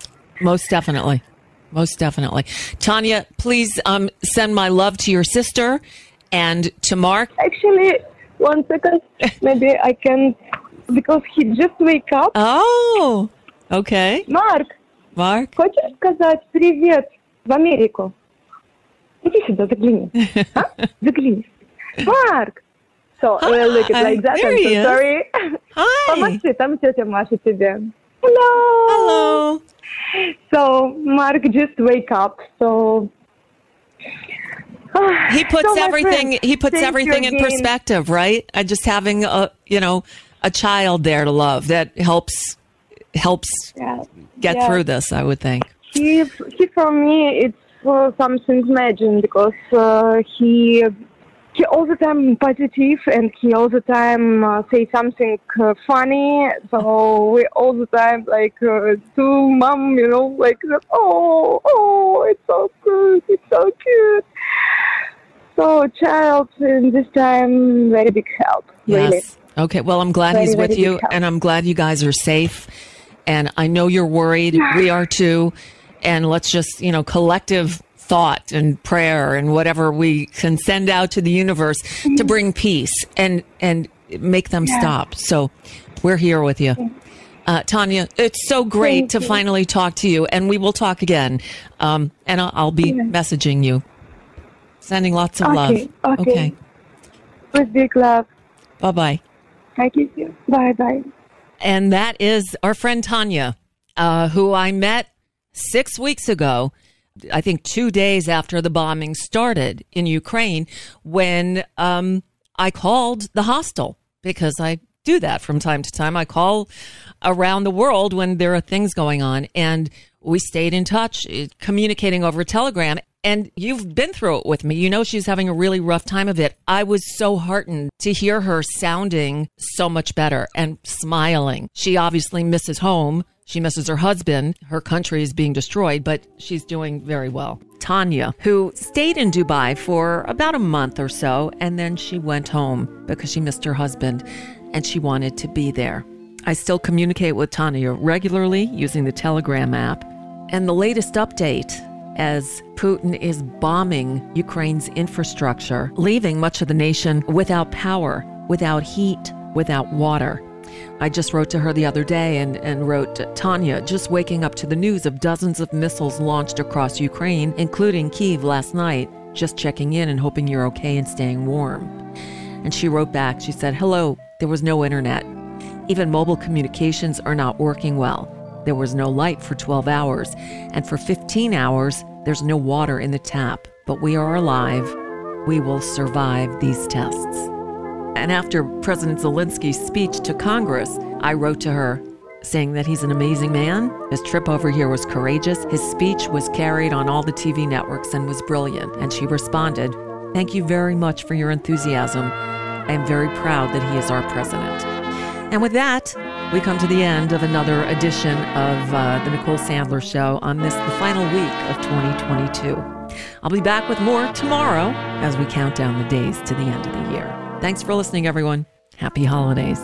Speaker 1: Most definitely Most definitely. Tanya, please um, send my love to your sister and to Mark.
Speaker 6: Actually, one second, maybe I can because he just wake up.
Speaker 1: Oh, okay.
Speaker 6: Mark,
Speaker 1: Mark.
Speaker 6: Хочешь сказать привет в Америку? Иди сюда, загляни. А? Загляни. Марк! So, uh, look at like that.
Speaker 1: There
Speaker 6: I'm
Speaker 1: he
Speaker 6: so
Speaker 1: is.
Speaker 6: sorry.
Speaker 1: Hi.
Speaker 6: Помаши, там тетя Маша тебе. Hello.
Speaker 1: Hello.
Speaker 6: So, Mark just wake up. So,
Speaker 1: He puts
Speaker 6: So,
Speaker 1: everything.
Speaker 6: friend,
Speaker 1: he puts everything in
Speaker 6: again.
Speaker 1: perspective, right? And just having a you know a child there to love that helps helps
Speaker 6: yeah.
Speaker 1: get
Speaker 6: Yeah.
Speaker 1: through this. I would think.
Speaker 6: he, he for me it's uh, something imagine because uh, he he all the time positive and he all the time uh, say something uh, funny so we all the time like uh, to mom you know like oh oh it's so good it's so cute so child in this time very big help really
Speaker 1: Yes. Okay. Well, I'm glad
Speaker 6: Very,
Speaker 1: he's with you, and I'm glad you guys are safe. And I know you're worried. We are too. And let's just, you know, collective thought and prayer and whatever we can send out to the universe to bring peace and and make them stop. So we're here with you. Uh, Tanya, it's so great
Speaker 6: Thank
Speaker 1: to
Speaker 6: you.
Speaker 1: finally talk to you, and we will talk again. Um, and I'll, I'll be messaging you, sending lots of
Speaker 6: Okay,
Speaker 1: love.
Speaker 6: okay. with big love
Speaker 1: Bye bye.
Speaker 6: Kiss you bye bye
Speaker 1: And that is our friend Tanya, uh, who I met six weeks ago, I think two days after the bombing started in Ukraine, when um, I called the hostel because I do that from time to time. I call around the world when there are things going on and we stayed in touch, eh, communicating over Telegram. And you've been through it with me. You know, she's having a really rough time of it. I was so heartened to hear her sounding so much better and smiling. She obviously misses home. She misses her husband. Her country is being destroyed, but she's doing very well. Tanya, who stayed in Dubai for about a month or so, and then she went home because she missed her husband and she wanted to be there. I still communicate with Tanya regularly using the Telegram app. And the latest update as Putin is bombing Ukraine's infrastructure, leaving much of the nation without power, without heat, without water. I just wrote to her the other day and, and wrote, Tanya, just waking up to the news of dozens of missiles launched across Ukraine, including Kiev last night, just checking in and hoping you're okay and staying warm. And she wrote back, she said, Hello, there was no internet. Even mobile communications are not working well. There was no light for 12 hours, and for 15 hours, there's no water in the tap. But we are alive. We will survive these tests. And after President Zelensky's speech to Congress, I wrote to her saying that he's an amazing man. His trip over here was courageous. His speech was carried on all the TV networks and was brilliant. And she responded, Thank you very much for your enthusiasm. I am very proud that he is our president. And with that, we come to the end of another edition of uh, the Nicole Sandler Show on this, the final week of 2022. I'll be back with more tomorrow as we count down the days to the end of the year. Thanks for listening, everyone. Happy holidays.